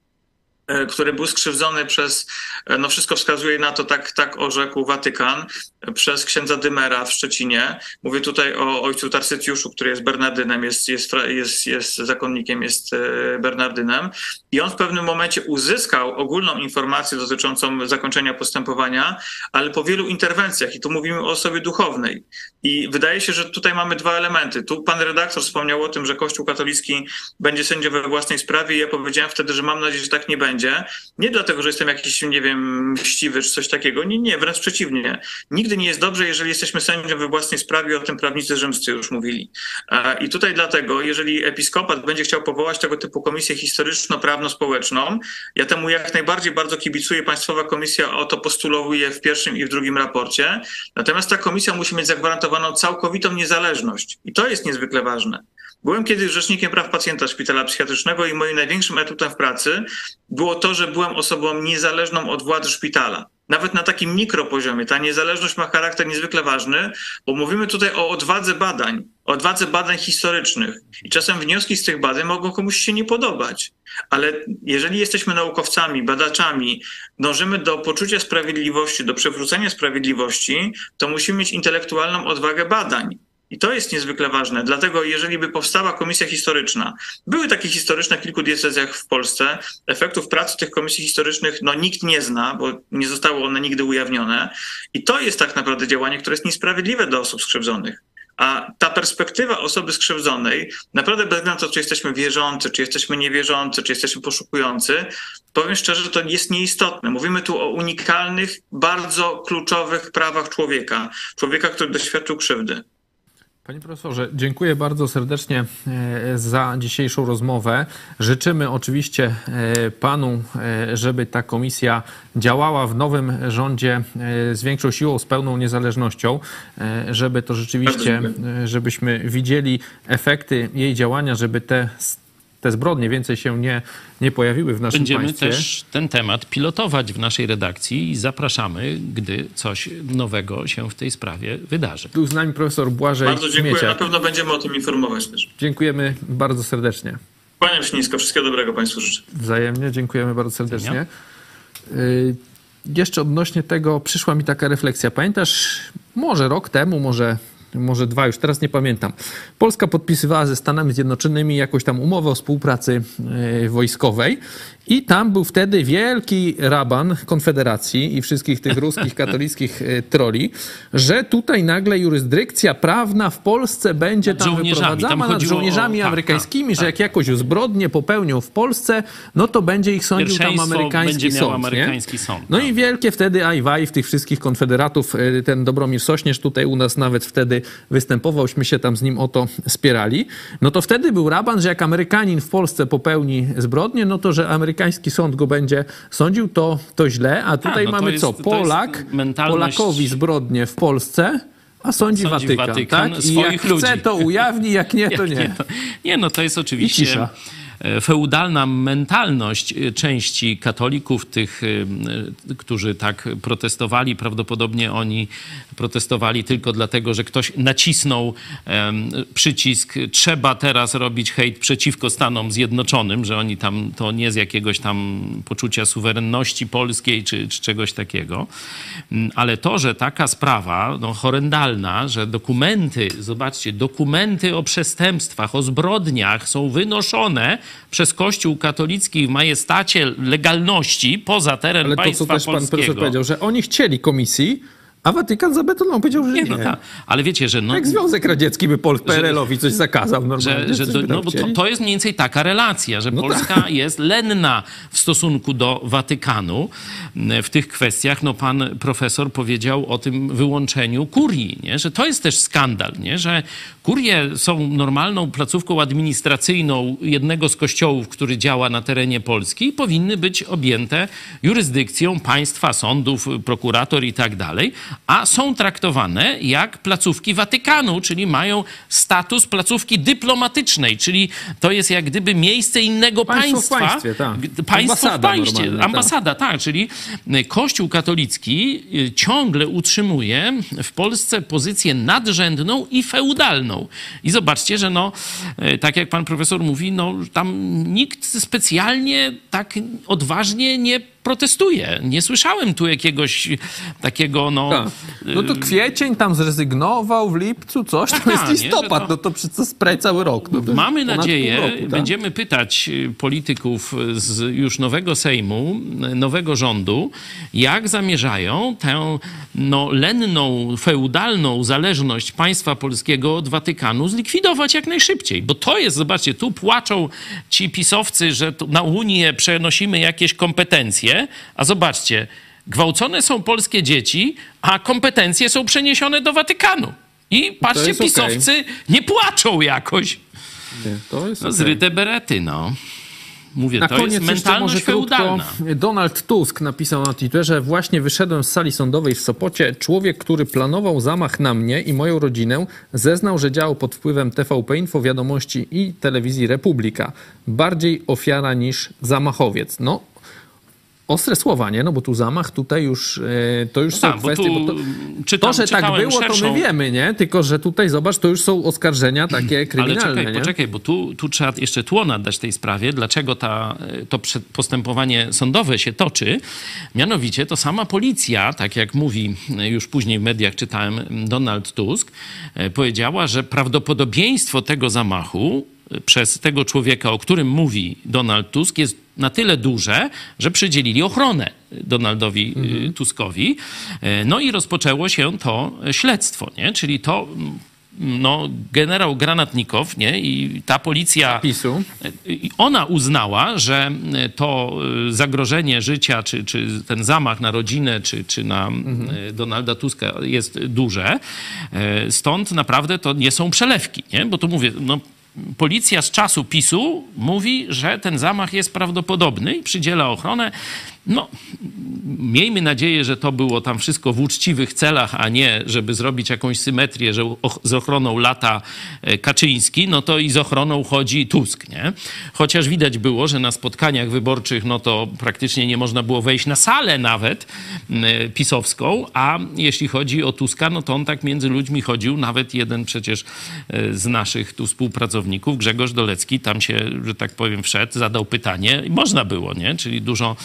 który był skrzywdzony przez, e, no wszystko wskazuje na to, tak, tak orzekł Watykan, przez księdza Dymera w Szczecinie. Mówię tutaj o ojcu Tarsycjuszu, który jest Bernardynem, jest, jest, jest, jest zakonnikiem, jest e, Bernardynem. I on w pewnym momencie uzyskał ogólną informację dotyczącą zakończenia postępowania, ale po wielu interwencjach, i tu mówimy o osobie duchownej. I wydaje się, że tutaj mamy dwa elementy. Tu pan redaktor wspomniał o tym, że Kościół katolicki będzie sędzią we własnej sprawie i ja powiedziałem wtedy, że mam nadzieję, że tak nie będzie Nie dlatego, że jestem jakiś, nie wiem, mściwy czy coś takiego. Nie, nie, wręcz przeciwnie. Nigdy nie jest dobrze, jeżeli jesteśmy sędzią we własnej sprawie, o tym prawnicy rzymscy już mówili. I tutaj dlatego, jeżeli episkopat będzie chciał powołać tego typu komisję historyczno-prawno-społeczną, ja temu jak najbardziej bardzo kibicuję. Państwowa Komisja o to postulowuje w pierwszym i w drugim raporcie. Natomiast ta komisja musi mieć zagwarantowaną całkowitą niezależność. I to jest niezwykle ważne. Byłem kiedyś rzecznikiem praw pacjenta szpitala psychiatrycznego i moim największym atutem w pracy było to, że byłem osobą niezależną od władzy szpitala. Nawet na takim mikropoziomie. Ta niezależność ma charakter niezwykle ważny, bo mówimy tutaj o odwadze badań, o odwadze badań historycznych. I czasem wnioski z tych badań mogą komuś się nie podobać. Ale jeżeli jesteśmy naukowcami, badaczami, dążymy do poczucia sprawiedliwości, do przywrócenia sprawiedliwości, to musimy mieć intelektualną odwagę badań. I to jest niezwykle ważne. Dlatego, jeżeli by powstała komisja historyczna, były takie historyczne w kilku diecezjach w Polsce, efektów pracy tych komisji historycznych no, nikt nie zna, bo nie zostały one nigdy ujawnione. I to jest tak naprawdę działanie, które jest niesprawiedliwe do osób skrzywdzonych. A ta perspektywa osoby skrzywdzonej, naprawdę bez względu na to, czy jesteśmy wierzący, czy jesteśmy niewierzący, czy jesteśmy poszukujący, powiem szczerze, to jest nieistotne. Mówimy tu o unikalnych, bardzo kluczowych prawach człowieka, człowieka, który doświadczył krzywdy. Panie profesorze, dziękuję bardzo serdecznie e, za dzisiejszą rozmowę. Życzymy oczywiście e, panu, e, żeby ta komisja działała w nowym rządzie z większą siłą, z pełną niezależnością, żeby to rzeczywiście, żebyśmy widzieli efekty jej działania, żeby te te zbrodnie więcej się nie, nie pojawiły w naszym Będziemy państwie. Będziemy też ten temat pilotować w naszej redakcji i zapraszamy, gdy coś nowego się w tej sprawie wydarzy. Był z nami profesor Błażej Bardzo dziękuję. Na pewno będziemy o tym informować też. Dziękujemy bardzo serdecznie. Kłaniam się nisko. Wszystkiego dobrego Państwu życzę. Wzajemnie. Dziękujemy bardzo serdecznie. Y, jeszcze odnośnie tego przyszła mi taka refleksja. Pamiętasz może rok temu, może może dwa, już teraz nie pamiętam. Polska podpisywała ze Stanami Zjednoczonymi jakąś tam umowę o współpracy e, wojskowej i tam był wtedy wielki raban Konfederacji i wszystkich tych ruskich *laughs* katolickich e, troli, że tutaj nagle jurysdykcja prawna w Polsce będzie Nad tam żołnierzami. wyprowadzana Tam nad chodziło o- żołnierzami tak, amerykańskimi, tak, że tak. jak jakoś zbrodnie popełnią w Polsce, no to będzie ich sądził tam amerykański sąd. amerykański sąd, No tak. i wielkie wtedy ajwaj w tych wszystkich konfederatów. e, Ten Dobromir Sośnierz tutaj u nas nawet wtedy występowałśmy się tam z nim o to spierali. No to wtedy był raban, że jak Amerykanin w Polsce popełni zbrodnię, no to że amerykański sąd go będzie sądził, to, to źle. A tutaj no to mamy jest- co? Polak, mentalność- Polakowi zbrodnię w Polsce, a sądzi, Sądzi Watykan. Watykan tak? I jak ludzi. chce, to ujawni, jak nie, to *laughs* Jak nie. to- nie, no to jest I oczywiście cisza. E, feudalna mentalność e, części katolików, tych, e, którzy tak protestowali. Prawdopodobnie oni protestowali tylko dlatego, że ktoś nacisnął przycisk trzeba teraz robić hejt przeciwko Stanom Zjednoczonym, że oni tam, to nie z jakiegoś tam poczucia suwerenności polskiej czy, czy czegoś takiego. Mm, Ale to, że taka sprawa, no horrendalna, że dokumenty, zobaczcie, dokumenty o przestępstwach, o zbrodniach są wynoszone przez Kościół katolicki w majestacie legalności poza teren Ale to, co państwa też pan profesor polskiego. powiedział, że oni chcieli komisji, a Watykan zabetonował, powiedział, że nie. Nie, no tak. Ale wiecie, że no, Jak Związek Radziecki by Pol- PRL-owi coś zakazał normalnie. że, że do, no, bo to, to jest mniej więcej taka relacja, że No Polska jest lenna w stosunku do Watykanu w tych kwestiach. No, pan profesor powiedział o tym wyłączeniu kurii, nie? że to jest też skandal, nie? że kurie są normalną placówką administracyjną jednego z kościołów, który działa na terenie Polski i powinny być objęte jurysdykcją państwa, sądów, prokurator i tak dalej, a są traktowane jak placówki Watykanu, czyli mają status placówki dyplomatycznej, czyli to jest jak gdyby miejsce innego Państwo w państwa. państwie, tak. Państwo Ambasada w państwie. tak. Ambasada, tak. Czyli y, Kościół katolicki y, ciągle utrzymuje w Polsce pozycję nadrzędną i feudalną. I zobaczcie, że no, y, tak jak pan profesor mówi, no tam nikt specjalnie tak odważnie nie protestuje. Nie słyszałem tu jakiegoś takiego, no... Tak. No to kwiecień tam zrezygnował w lipcu, coś, to jest listopad, to- no to przez spray cały rok. No Mamy nadzieję, roku, tak? będziemy pytać y, polityków z już nowego Sejmu, y, nowego rządu, jak zamierzają tę no, lenną, feudalną zależność państwa polskiego od Watykanu zlikwidować jak najszybciej. Bo to jest, zobaczcie, tu płaczą ci pisowcy, że na Unię przenosimy jakieś kompetencje, a zobaczcie, gwałcone są polskie dzieci, a kompetencje są przeniesione do Watykanu. I patrzcie, pisowcy nie płaczą jakoś. Nie, to jest No, zryte berety, no. Mówię, Na to koniec jest mentalność feudalna. Donald Tusk napisał na Twitterze, właśnie wyszedłem z sali sądowej w Sopocie. Człowiek, który planował zamach na mnie i moją rodzinę, zeznał, że działał pod wpływem TVP Info, Wiadomości i telewizji Republika. Bardziej ofiara niż zamachowiec. No, ostre słowa, nie? No bo tu zamach, tutaj już, e, to już są Tak, bo kwestie... tu bo to, czytam, to, że tak było, to szerszą- my wiemy, nie? Tylko, że tutaj, zobacz, to już są oskarżenia *clears throat* takie Ale kryminalne, czekaj, nie? poczekaj, bo tu, tu trzeba jeszcze tło nadać tej sprawie, dlaczego ta, to prze- postępowanie sądowe się toczy. Mianowicie to sama policja, tak jak mówi e, już później w mediach czytałem Donald Tusk, e, powiedziała, że prawdopodobieństwo tego zamachu e, przez tego człowieka, o którym mówi Donald Tusk, jest na tyle duże, że przydzielili ochronę Donaldowi e, Tuskowi. E, No i rozpoczęło się to śledztwo, nie? czyli to mm, no, generał Granatnikow nie? i ta policja, PiSu. i ona uznała, że to y, zagrożenie życia, czy, czy ten zamach na rodzinę, czy, czy na y, Donalda Tuska jest duże. E, Stąd naprawdę to nie są przelewki, nie? bo tu mówię, no, policja z czasu PiSu mówi, że ten zamach jest prawdopodobny i przydziela ochronę. No, miejmy nadzieję, że to było tam wszystko w uczciwych celach, a nie, żeby zrobić jakąś symetrię, że z ochroną lata e, Kaczyński, no to i z ochroną chodzi Tusk, nie? Chociaż widać było, że na spotkaniach wyborczych, no to praktycznie nie można było wejść na salę nawet m, pisowską, a jeśli chodzi o Tuska, no to on tak między ludźmi chodził, nawet jeden przecież e, z naszych tu współpracowników, Grzegorz Dolecki, tam się, że tak powiem, wszedł, zadał pytanie i można było, nie? Czyli dużo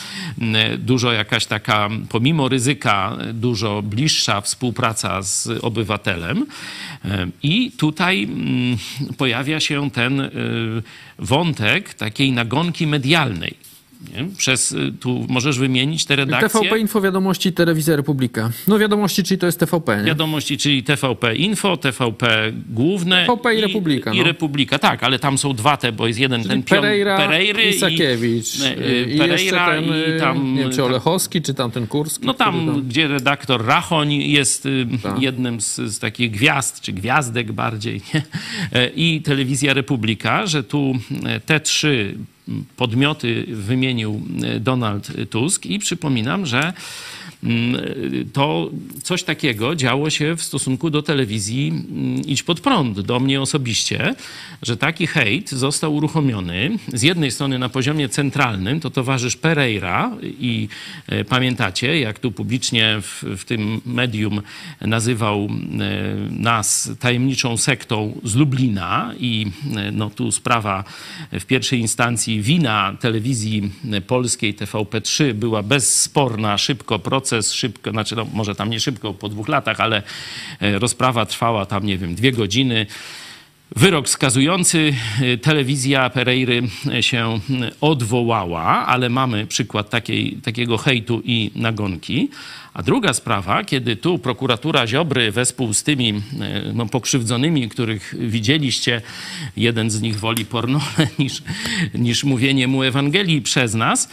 dużo jakaś taka, pomimo ryzyka, dużo bliższa współpraca z obywatelem. E, I tutaj mm, pojawia się ten e, wątek takiej nagonki medialnej. Nie? Przez, y, tu możesz wymienić te redakcje. TVP Info, Wiadomości, Telewizja Republika. No wiadomości, czyli to jest TVP, nie? Wiadomości, czyli TVP Info, TVP Główne. TVP i Republika, I no. Republika, tak, ale tam są dwa te, bo jest jeden ten pion Pereira Pereiry i Sakiewicz. I, I, Pereira ten, i tam... nie wiem, czy tam- Olechowski, czy tam ten Kurski. No który tam, gdzie redaktor Rachoń jest y, Tak. jednym z, z takich gwiazd, czy gwiazdek bardziej, nie? *laughs* I Telewizja Republika, że tu te trzy podmioty wymienił e, Donald Tusk i przypominam, że to coś takiego działo się w stosunku do telewizji mm, Idź Pod Prąd, do mnie osobiście, że taki hejt został uruchomiony. Z jednej strony na poziomie centralnym, to towarzysz Pereira i e, pamiętacie, jak tu publicznie w, w tym medium nazywał e, nas tajemniczą sektą z Lublina i e, no tu sprawa w pierwszej instancji wina telewizji polskiej TVP3 była bezsporna, szybko proces, szybko, znaczy no, może tam nie szybko, po dwóch latach, ale e, rozprawa trwała tam, nie wiem, dwie godziny. Wyrok skazujący, y, telewizja Pereiry się odwołała, ale mamy przykład takiej, takiego hejtu i nagonki. A druga sprawa, kiedy tu prokuratura Ziobry wespół z tymi y, no, pokrzywdzonymi, których widzieliście, jeden z nich woli porno *laughs* niż, niż mówienie mu Ewangelii przez nas,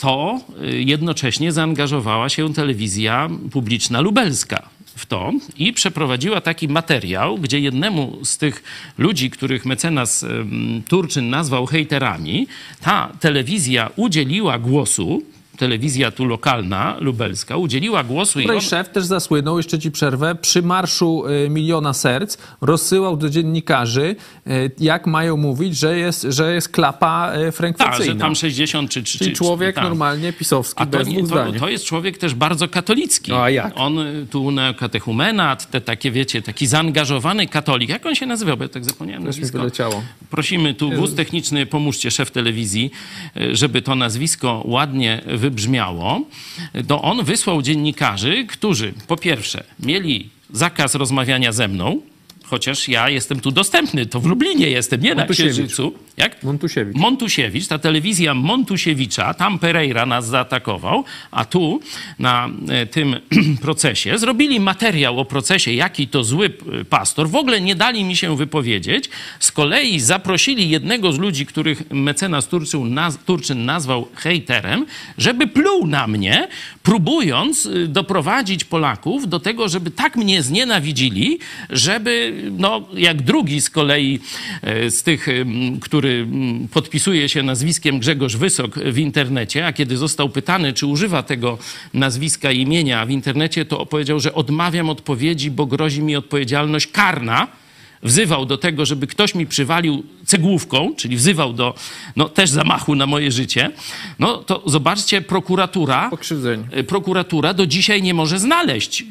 to y, jednocześnie zaangażowała się telewizja publiczna lubelska w to i przeprowadziła taki materiał, gdzie jednemu z tych ludzi, których mecenas Turczyn nazwał hejterami, ta telewizja udzieliła głosu, telewizja tu lokalna, lubelska, udzieliła głosu i on, szef też zasłynął, jeszcze ci przerwę, przy marszu y, Miliona Serc rozsyłał do dziennikarzy, y, jak mają mówić, że jest, że jest klapa y, tak, że tam 60 czy... czy Czyli czy- człowiek tak. normalnie pisowski, A to, nie, to, to jest człowiek też bardzo katolicki. No, a jak? On y, tu neokatechumenat, te takie, wiecie, taki zaangażowany katolik. Jak on się nazywał? Bo ja tak zapomniałem Też nazwisko. wyleciało. Prosimy tu wóz techniczny, pomóżcie szef telewizji, żeby to nazwisko ładnie wybrzmiało. To on wysłał dziennikarzy, którzy po pierwsze mieli zakaz rozmawiania ze mną, chociaż ja jestem tu dostępny, to w Lublinie jestem, nie na. Księżycu. Jak? Montusiewicz. Montusiewicz, ta telewizja Montusiewicza, tam Pereira nas zaatakował, a tu na e, tym *clears throat* procesie zrobili materiał o procesie, jaki to zły e, pastor. W ogóle nie dali mi się wypowiedzieć. Z kolei zaprosili jednego z ludzi, których mecenas Turczyn, naz Turczyn nazwał hejterem, żeby pluł na mnie, próbując e, doprowadzić Polaków do tego, żeby tak mnie znienawidzili, żeby, no, jak drugi z kolei e, z tych, który podpisuje się nazwiskiem Grzegorz Wysok w internecie, a kiedy został pytany, czy używa tego nazwiska i imienia w internecie, to powiedział, że odmawiam odpowiedzi, bo grozi mi odpowiedzialność karna. Wzywał do tego, żeby ktoś mi przywalił cegłówką, czyli wzywał do no, też zamachu na moje życie. No to zobaczcie, prokuratura y, prokuratura do dzisiaj nie może znaleźć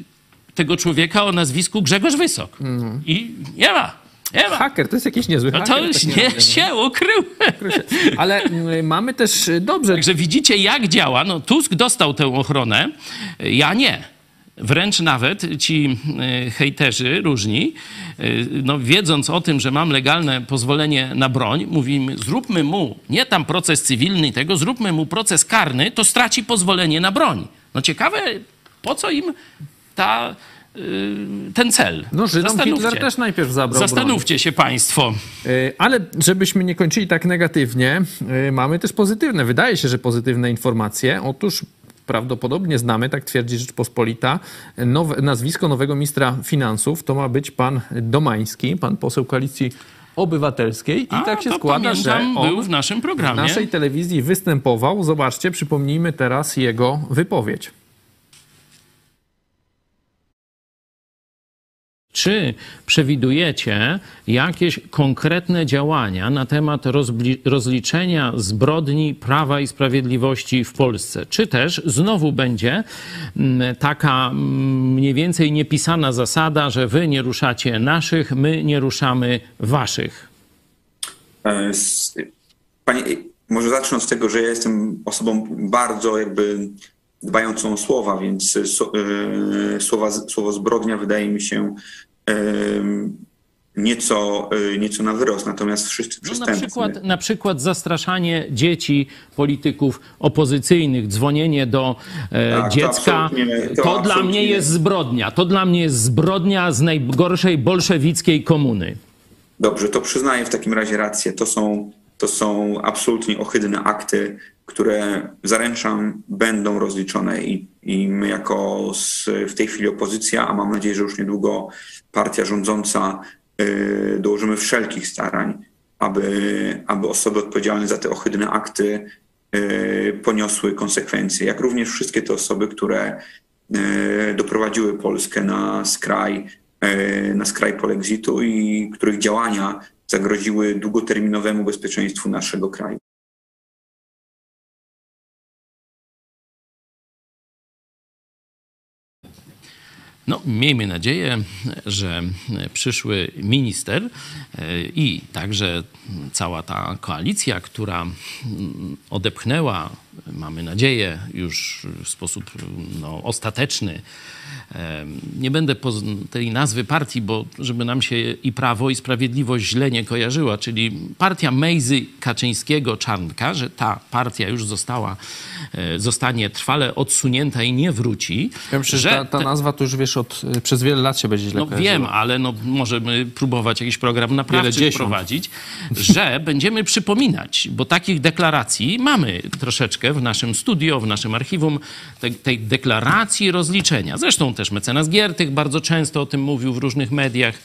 tego człowieka o nazwisku Grzegorz Wysok. I nie ma. Nie ma. Haker, to jest jakiś niezły No haker. to już nie naprawdę, się ukrył. Ale y, mamy też, y, dobrze, Także widzicie, jak działa. No, Tusk dostał tę ochronę, ja nie. Wręcz nawet ci y, hejterzy różni, no, wiedząc o tym, że mam legalne pozwolenie na broń, mówimy, zróbmy mu nie tam proces cywilny tego, zróbmy mu proces karny, to straci pozwolenie na broń. No ciekawe, po co im ta, y, ten cel? no Żydom Zastanówcie. Hitler też najpierw zabrał broń. Zastanówcie się państwo. Y, Ale żebyśmy nie kończyli tak negatywnie, y, mamy też pozytywne, wydaje się, że pozytywne informacje. Otóż prawdopodobnie znamy, tak twierdzi Rzeczpospolita, nowe, nazwisko nowego ministra finansów to ma być pan Domański, pan poseł Koalicji Obywatelskiej. I A, tak się to składa, że on był w naszym w programie. naszej telewizji występował. Zobaczcie, przypomnijmy teraz jego wypowiedź. Czy przewidujecie jakieś konkretne działania na temat rozliczenia zbrodni Prawa i Sprawiedliwości w Polsce? Czy też znowu będzie mm, taka mm, mniej więcej niepisana zasada, że wy nie ruszacie naszych, my nie ruszamy waszych? E, Panie, może zacznę od tego, że ja jestem osobą bardzo jakby dbającą o słowa, więc so, y, słowa, słowo zbrodnia wydaje mi się nieco, y, nieco na wyrost, natomiast wszyscy No, na, przestępcy... przykład, na przykład zastraszanie dzieci, polityków opozycyjnych, dzwonienie do e, Tak, to dziecka. absolutnie- to to dla mnie nie. jest zbrodnia. To dla mnie jest zbrodnia z najgorszej bolszewickiej komuny. Dobrze, to przyznaję w takim razie rację. To są, to są absolutnie ohydne akty, które zaręczam będą rozliczone i, i my jako z, w tej chwili opozycja, a mam nadzieję, że już niedługo partia rządząca yy, dołożymy wszelkich starań, aby, aby osoby odpowiedzialne za te ohydne akty yy, poniosły konsekwencje, jak również wszystkie te osoby, które yy, doprowadziły Polskę na skraj, na skraj polexitu i których działania zagroziły długoterminowemu bezpieczeństwu naszego kraju. No, miejmy nadzieję, że przyszły minister e, i także cała ta koalicja, która mm, odepchnęła, mamy nadzieję, już w sposób no, ostateczny, nie będę tej nazwy partii, bo żeby nam się i Prawo i Sprawiedliwość źle nie kojarzyła, czyli partia Mejzy Kaczyńskiego Czarnka, że ta partia już została, e, zostanie trwale odsunięta i nie wróci. Ja myślę, że ta, ta te- nazwa to już wiesz, od, y, przez wiele lat się będzie źle no kojarzyła. wiem, ale no, możemy próbować jakiś program naprawczy dziesiąt. wprowadzić, że *laughs* będziemy przypominać, bo takich deklaracji mamy troszeczkę w naszym studio, w naszym archiwum, te, tej deklaracji rozliczenia. Zresztą też mecenas Giertych bardzo często o tym mówił w różnych mediach.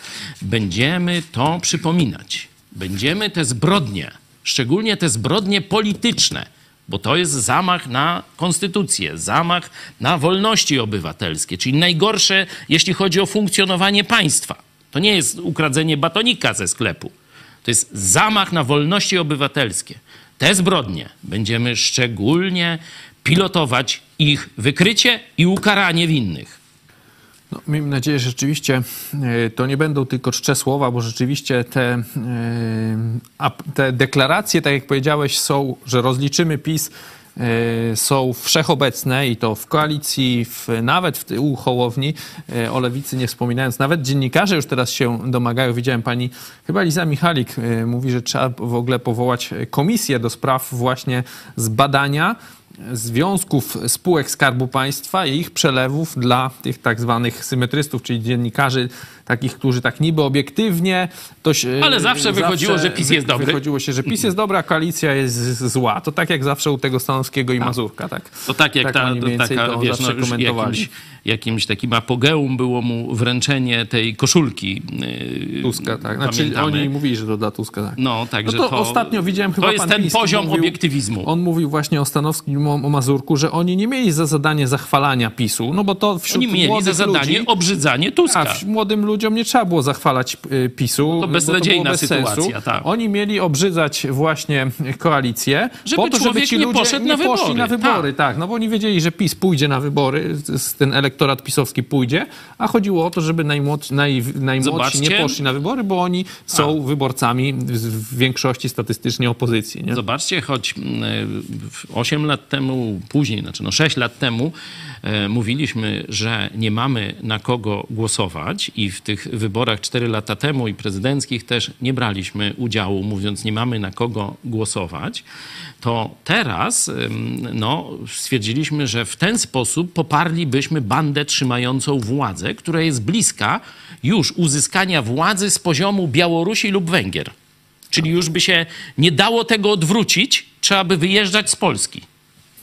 Będziemy to przypominać. Będziemy te zbrodnie, szczególnie te zbrodnie polityczne, bo to jest zamach na konstytucję, zamach na wolności obywatelskie, czyli najgorsze, jeśli chodzi o funkcjonowanie państwa. To nie jest ukradzenie batonika ze sklepu. To jest zamach na wolności obywatelskie. Te zbrodnie będziemy szczególnie pilotować ich wykrycie i ukaranie winnych. No, miejmy nadzieję, że rzeczywiście e, to nie będą tylko czcze słowa, bo rzeczywiście te, e, te deklaracje, tak jak powiedziałeś, są, że rozliczymy PiS, e, są wszechobecne i to w koalicji, w, nawet w, u Hołowni, o lewicy nie wspominając. Nawet dziennikarze już teraz się domagają. Widziałem pani, chyba Liza Michalik mówi, że trzeba w ogóle powołać komisję do spraw właśnie zbadania związków spółek Skarbu Państwa i ich przelewów dla tych tak zwanych symetrystów, czyli dziennikarzy takich, którzy tak niby obiektywnie... To się, Ale zawsze wychodziło, że PiS jest dobry. Wychodziło się, że PiS jest dobra, a koalicja jest zła. To tak jak zawsze u tego Stanowskiego i Mazurka, tak? To tak jak ta, mniej więcej taka, to wiesz, no, zawsze komentowali. jakimś, jakimś takim apogeum było mu wręczenie tej koszulki. yy, Tuska, tak. Znaczy, pamiętamy. oni mówili, że to dla Tuska, tak. No, także No to, to, ostatnio widziałem chyba To jest ten poziom mówił- obiektywizmu. On mówił właśnie o Stanowskim, o, o Mazurku, że oni nie mieli za zadanie zachwalania PiSu, no bo to wśród Oni mieli za zadanie ludzi, obrzydzanie Tuska. a młodym ludziom nie trzeba było zachwalać y, PiSu. No to beznadziejna było bez sytuacja, sensu. tak. Oni mieli obrzydzać właśnie koalicję Żeby po to, żeby ci nie ludzie poszedł nie na poszli wybory. na wybory. Tak. no bo oni wiedzieli, że PiS pójdzie na wybory, ten elektorat pisowski pójdzie, a chodziło o to, żeby najmłodsi, naj, najmłodsi nie poszli na wybory, bo oni są wyborcami w, większości statystycznie opozycji. Nie? Zobaczcie, choć mm, w- 8 lat temu, później, znaczy no 6 lat temu, e, mówiliśmy, że nie mamy na kogo głosować i w tych wyborach 4 lata temu i prezydenckich też nie braliśmy udziału, mówiąc nie mamy na kogo głosować, to teraz no, stwierdziliśmy, że w ten sposób poparlibyśmy bandę trzymającą władzę, która jest bliska już uzyskania władzy z poziomu Białorusi lub Węgier. Czyli już by się nie dało tego odwrócić, trzeba by wyjeżdżać z Polski.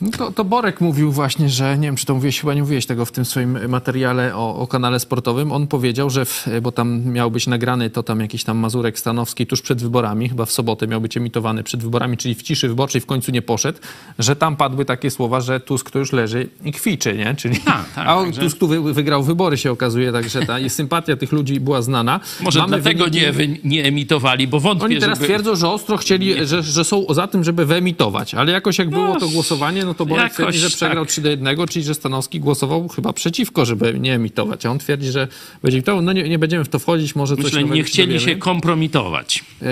No to, to Borek mówił właśnie, że nie wiem, czy to mówiłeś, chyba nie mówiłeś tego w tym swoim materiale o, o kanale sportowym. On powiedział, że, w, bo tam miał być nagrany to tam jakiś tam Mazurek Stanowski tuż przed wyborami, chyba w sobotę miał być emitowany przed wyborami, czyli w ciszy wyborczej w końcu nie poszedł, że tam padły takie słowa, że Tusk to już leży i kwiczy, nie? Czyli, Tak, tak, a on, także- Tusk tu wy, wygrał wybory się okazuje, także ta sympatia tych ludzi była znana. Może Mamy dlatego wyniki- nie, wy, nie emitowali, bo wątpię, Oni teraz żeby... twierdzą, że ostro chcieli, że, że są za tym, żeby wyemitować, ale jakoś jak było to głosowanie, no to Borek Jakoś twierdzi, że przegrał tak. 3 do 1, czyli że Stanowski głosował chyba przeciwko, żeby nie emitować. A on twierdzi, że będzie emitował. No nie, nie będziemy w to wchodzić, może coś Myślę, nie chcieli dowiemy. się kompromitować. Yy,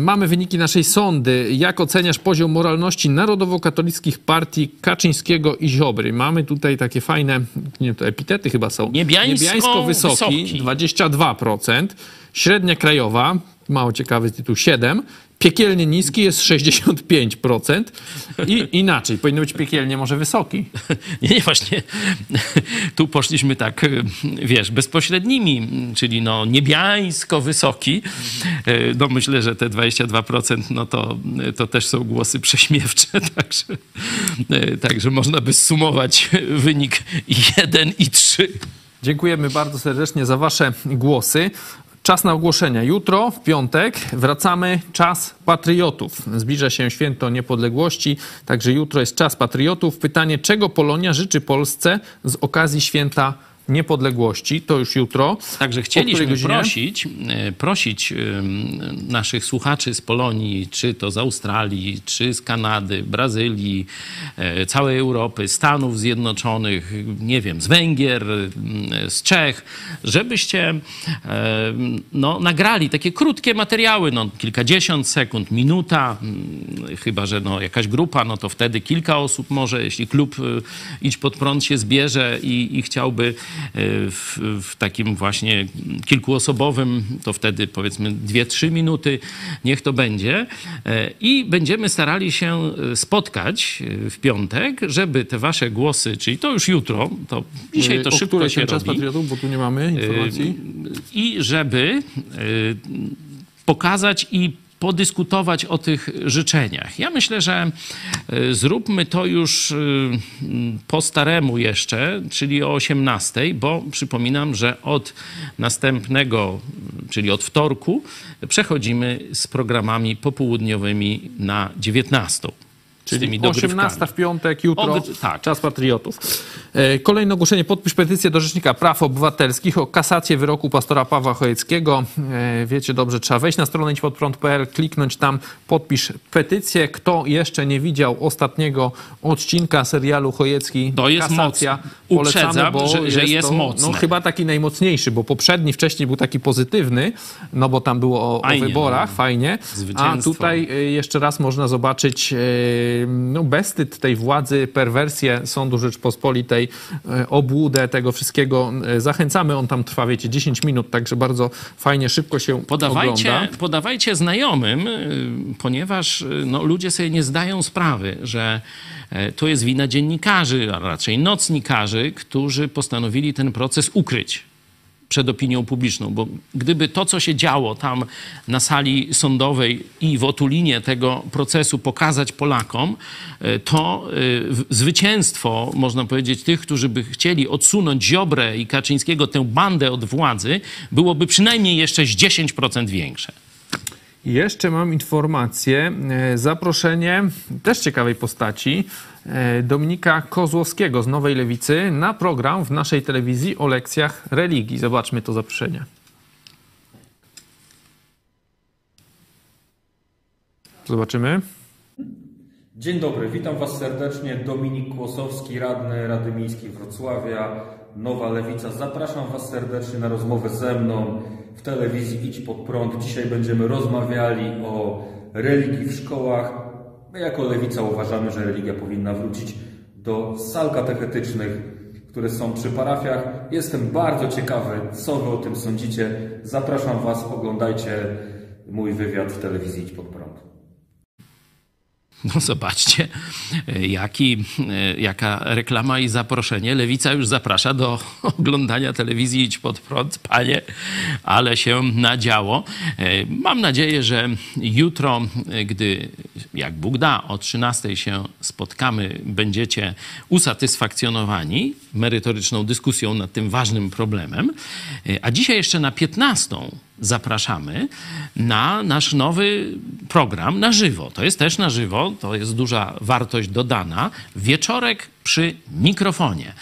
Mamy wyniki naszej sondy. Jak oceniasz poziom moralności narodowo-katolickich partii Kaczyńskiego i Ziobry? Mamy tutaj takie fajne, nie to epitety chyba są. Niebiańsko wysoki, wysoki. 22%. Średnia krajowa, mało ciekawy tytuł, 7%. Piekielnie niski jest 65%. I inaczej, powinno być piekielnie może wysoki. *laughs* Nie, nie, właśnie tu poszliśmy tak, wiesz, bezpośrednimi, czyli no niebiańsko wysoki. No myślę, że te 22% no to, to też są głosy prześmiewcze, *laughs* także, także można by sumować wynik 1 i 3. Dziękujemy bardzo serdecznie za Wasze głosy. Czas na ogłoszenia. Jutro, w piątek, wracamy czas patriotów. Zbliża się święto niepodległości, także jutro jest czas patriotów. Pytanie, czego Polonia życzy Polsce z okazji święta niepodległości? To już jutro. Także chcieliśmy prosić, e, prosić em, naszych słuchaczy z Polonii, czy to z Australii, czy z Kanady, Brazylii, e, całej Europy, Stanów Zjednoczonych, nie wiem, z Węgier, z Czech, żebyście no, nagrali takie krótkie materiały, no, kilkadziesiąt sekund, minuta, chyba że no, jakaś grupa, no to wtedy kilka osób może, jeśli klub Idź Pod Prąd się zbierze i, i chciałby w, w takim właśnie kilkuosobowym, to wtedy powiedzmy dwie, trzy minuty, niech to będzie. E, I będziemy starali się e, spotkać e, w piątek, żeby te wasze głosy, czyli to już jutro, to dzisiaj to o szybko której się ten czas robi. patriotów, bo tu nie mamy informacji. I żeby pokazać i podyskutować o tych życzeniach. Ja myślę, że y, zróbmy to już y, po staremu jeszcze, czyli o 18, bo przypominam, że od następnego, czyli od wtorku, przechodzimy z programami popołudniowymi na 19. Czyli dogrywkami. 18 w piątek, jutro, tak. czas patriotów. E, Kolejne ogłoszenie. Podpisz petycję do Rzecznika Praw Obywatelskich o kasację wyroku pastora Pawła Chojeckiego. E, Wiecie dobrze, trzeba wejść na stronę idźpodprąd.pl, kliknąć tam, podpisz petycję. Kto jeszcze nie widział ostatniego odcinka serialu Chojecki To jest Kasacja, mocne. Uprzedzam, że- że jest to, mocne. No, chyba taki najmocniejszy, bo poprzedni wcześniej był taki pozytywny, no bo tam było o, o wyborach, no. fajnie. A tutaj y, jeszcze raz można zobaczyć no, bezstyd tej władzy, perwersję Sądu Rzeczpospolitej, y, obłudę tego wszystkiego. Y, Zachęcamy, on tam trwa, wiecie, 10 minut, także bardzo fajnie, szybko się Podawajcie, ogląda. podawajcie znajomym, y, ponieważ no, ludzie sobie nie zdają sprawy, że e, to jest wina dziennikarzy, a raczej nocnikarzy, którzy postanowili ten proces ukryć przed opinią publiczną, bo gdyby to, co się działo tam na sali sądowej i w otulinie tego procesu pokazać Polakom, e, to e, zwycięstwo, można powiedzieć, tych, którzy by chcieli odsunąć Ziobrę i Kaczyńskiego, tę bandę od władzy, byłoby przynajmniej jeszcze z 10% większe. Jeszcze mam informację, e, zaproszenie też ciekawej postaci e, Dominika Kozłowskiego z Nowej Lewicy na program w naszej telewizji o lekcjach religii. Zobaczmy to zaproszenie. Zobaczymy. Dzień dobry, witam Was serdecznie. Dominik Kłosowski, radny Rady Miejskiej Wrocławia, Nowa Lewica. Zapraszam Was serdecznie na rozmowę ze mną w telewizji Idź Pod Prąd. Dzisiaj będziemy rozmawiali o religii w szkołach. My jako Lewica uważamy, że religia powinna wrócić do sal katechetycznych, które są przy parafiach. Jestem bardzo ciekawy, co Wy o tym sądzicie. Zapraszam Was, oglądajcie mój wywiad w telewizji Idź Pod Prąd. No zobaczcie, jaki, jaka reklama i zaproszenie. Lewica już zaprasza do oglądania telewizji Idź Pod Prąd. Panie, ale się nadziało. E, Mam nadzieję, że jutro, gdy, jak Bóg da, o 13 się spotkamy, będziecie usatysfakcjonowani merytoryczną dyskusją nad tym ważnym problemem. E, A dzisiaj jeszcze na 15 zapraszamy na nasz nowy program na żywo. To jest też na żywo, to jest duża wartość dodana. Wieczorek przy mikrofonie.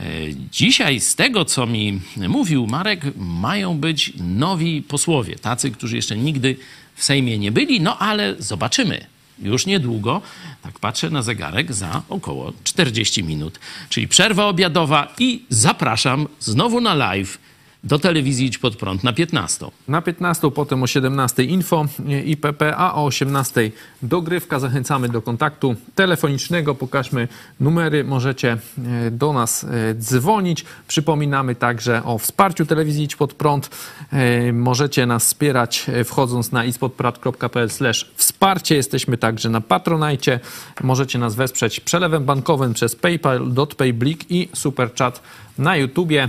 E, Dzisiaj z tego, co mi mówił Marek, mają być nowi posłowie, tacy, którzy jeszcze nigdy w Sejmie nie byli, no ale zobaczymy. już niedługo, tak patrzę na zegarek, za około 40 minut. Czyli przerwa obiadowa i zapraszam znowu na live do telewizji Idź Pod Prąd na 15. Na 15, potem o 17 info IPP, a o 18 dogrywka. Zachęcamy do kontaktu telefonicznego. Pokażmy numery. Możecie e, do nas e, dzwonić. Przypominamy także o wsparciu telewizji Idź Pod Prąd. E, Możecie nas wspierać e, wchodząc na idźpodprad.pl wsparcie. Jesteśmy także na Patronajcie. Możecie nas wesprzeć przelewem bankowym przez PayPal, DotPay, Blik i Superchat na YouTubie. E,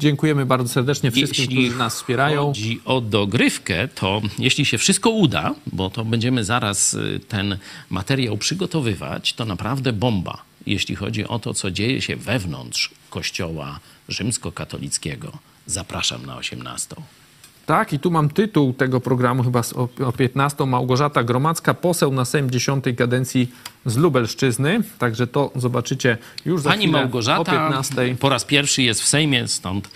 Dziękujemy bardzo serdecznie wszystkim, którzy nas wspierają. chodzi o dogrywkę, to jeśli się wszystko uda, bo to będziemy zaraz y, ten materiał przygotowywać, to naprawdę bomba, jeśli chodzi o to, co dzieje się wewnątrz Kościoła rzymskokatolickiego. Zapraszam na 18. Tak, i tu mam tytuł tego programu, chyba o 15. Małgorzata Gromacka, poseł na Sejm 10 kadencji z Lubelszczyzny. Także to zobaczycie już za Pani chwilę Małgorzata o 15. po raz pierwszy jest w Sejmie, stąd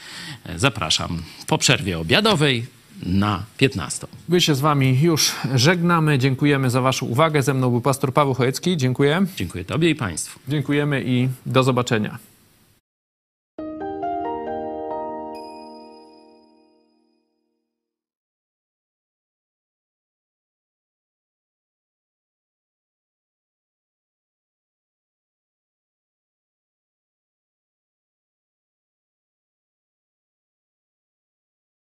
e, zapraszam po przerwie obiadowej na 15. My się z wami już żegnamy. Dziękujemy za waszą uwagę. Ze mną był pastor Paweł Chojecki. Dziękuję. Dziękuję Tobie i Państwu. Dziękujemy i do zobaczenia.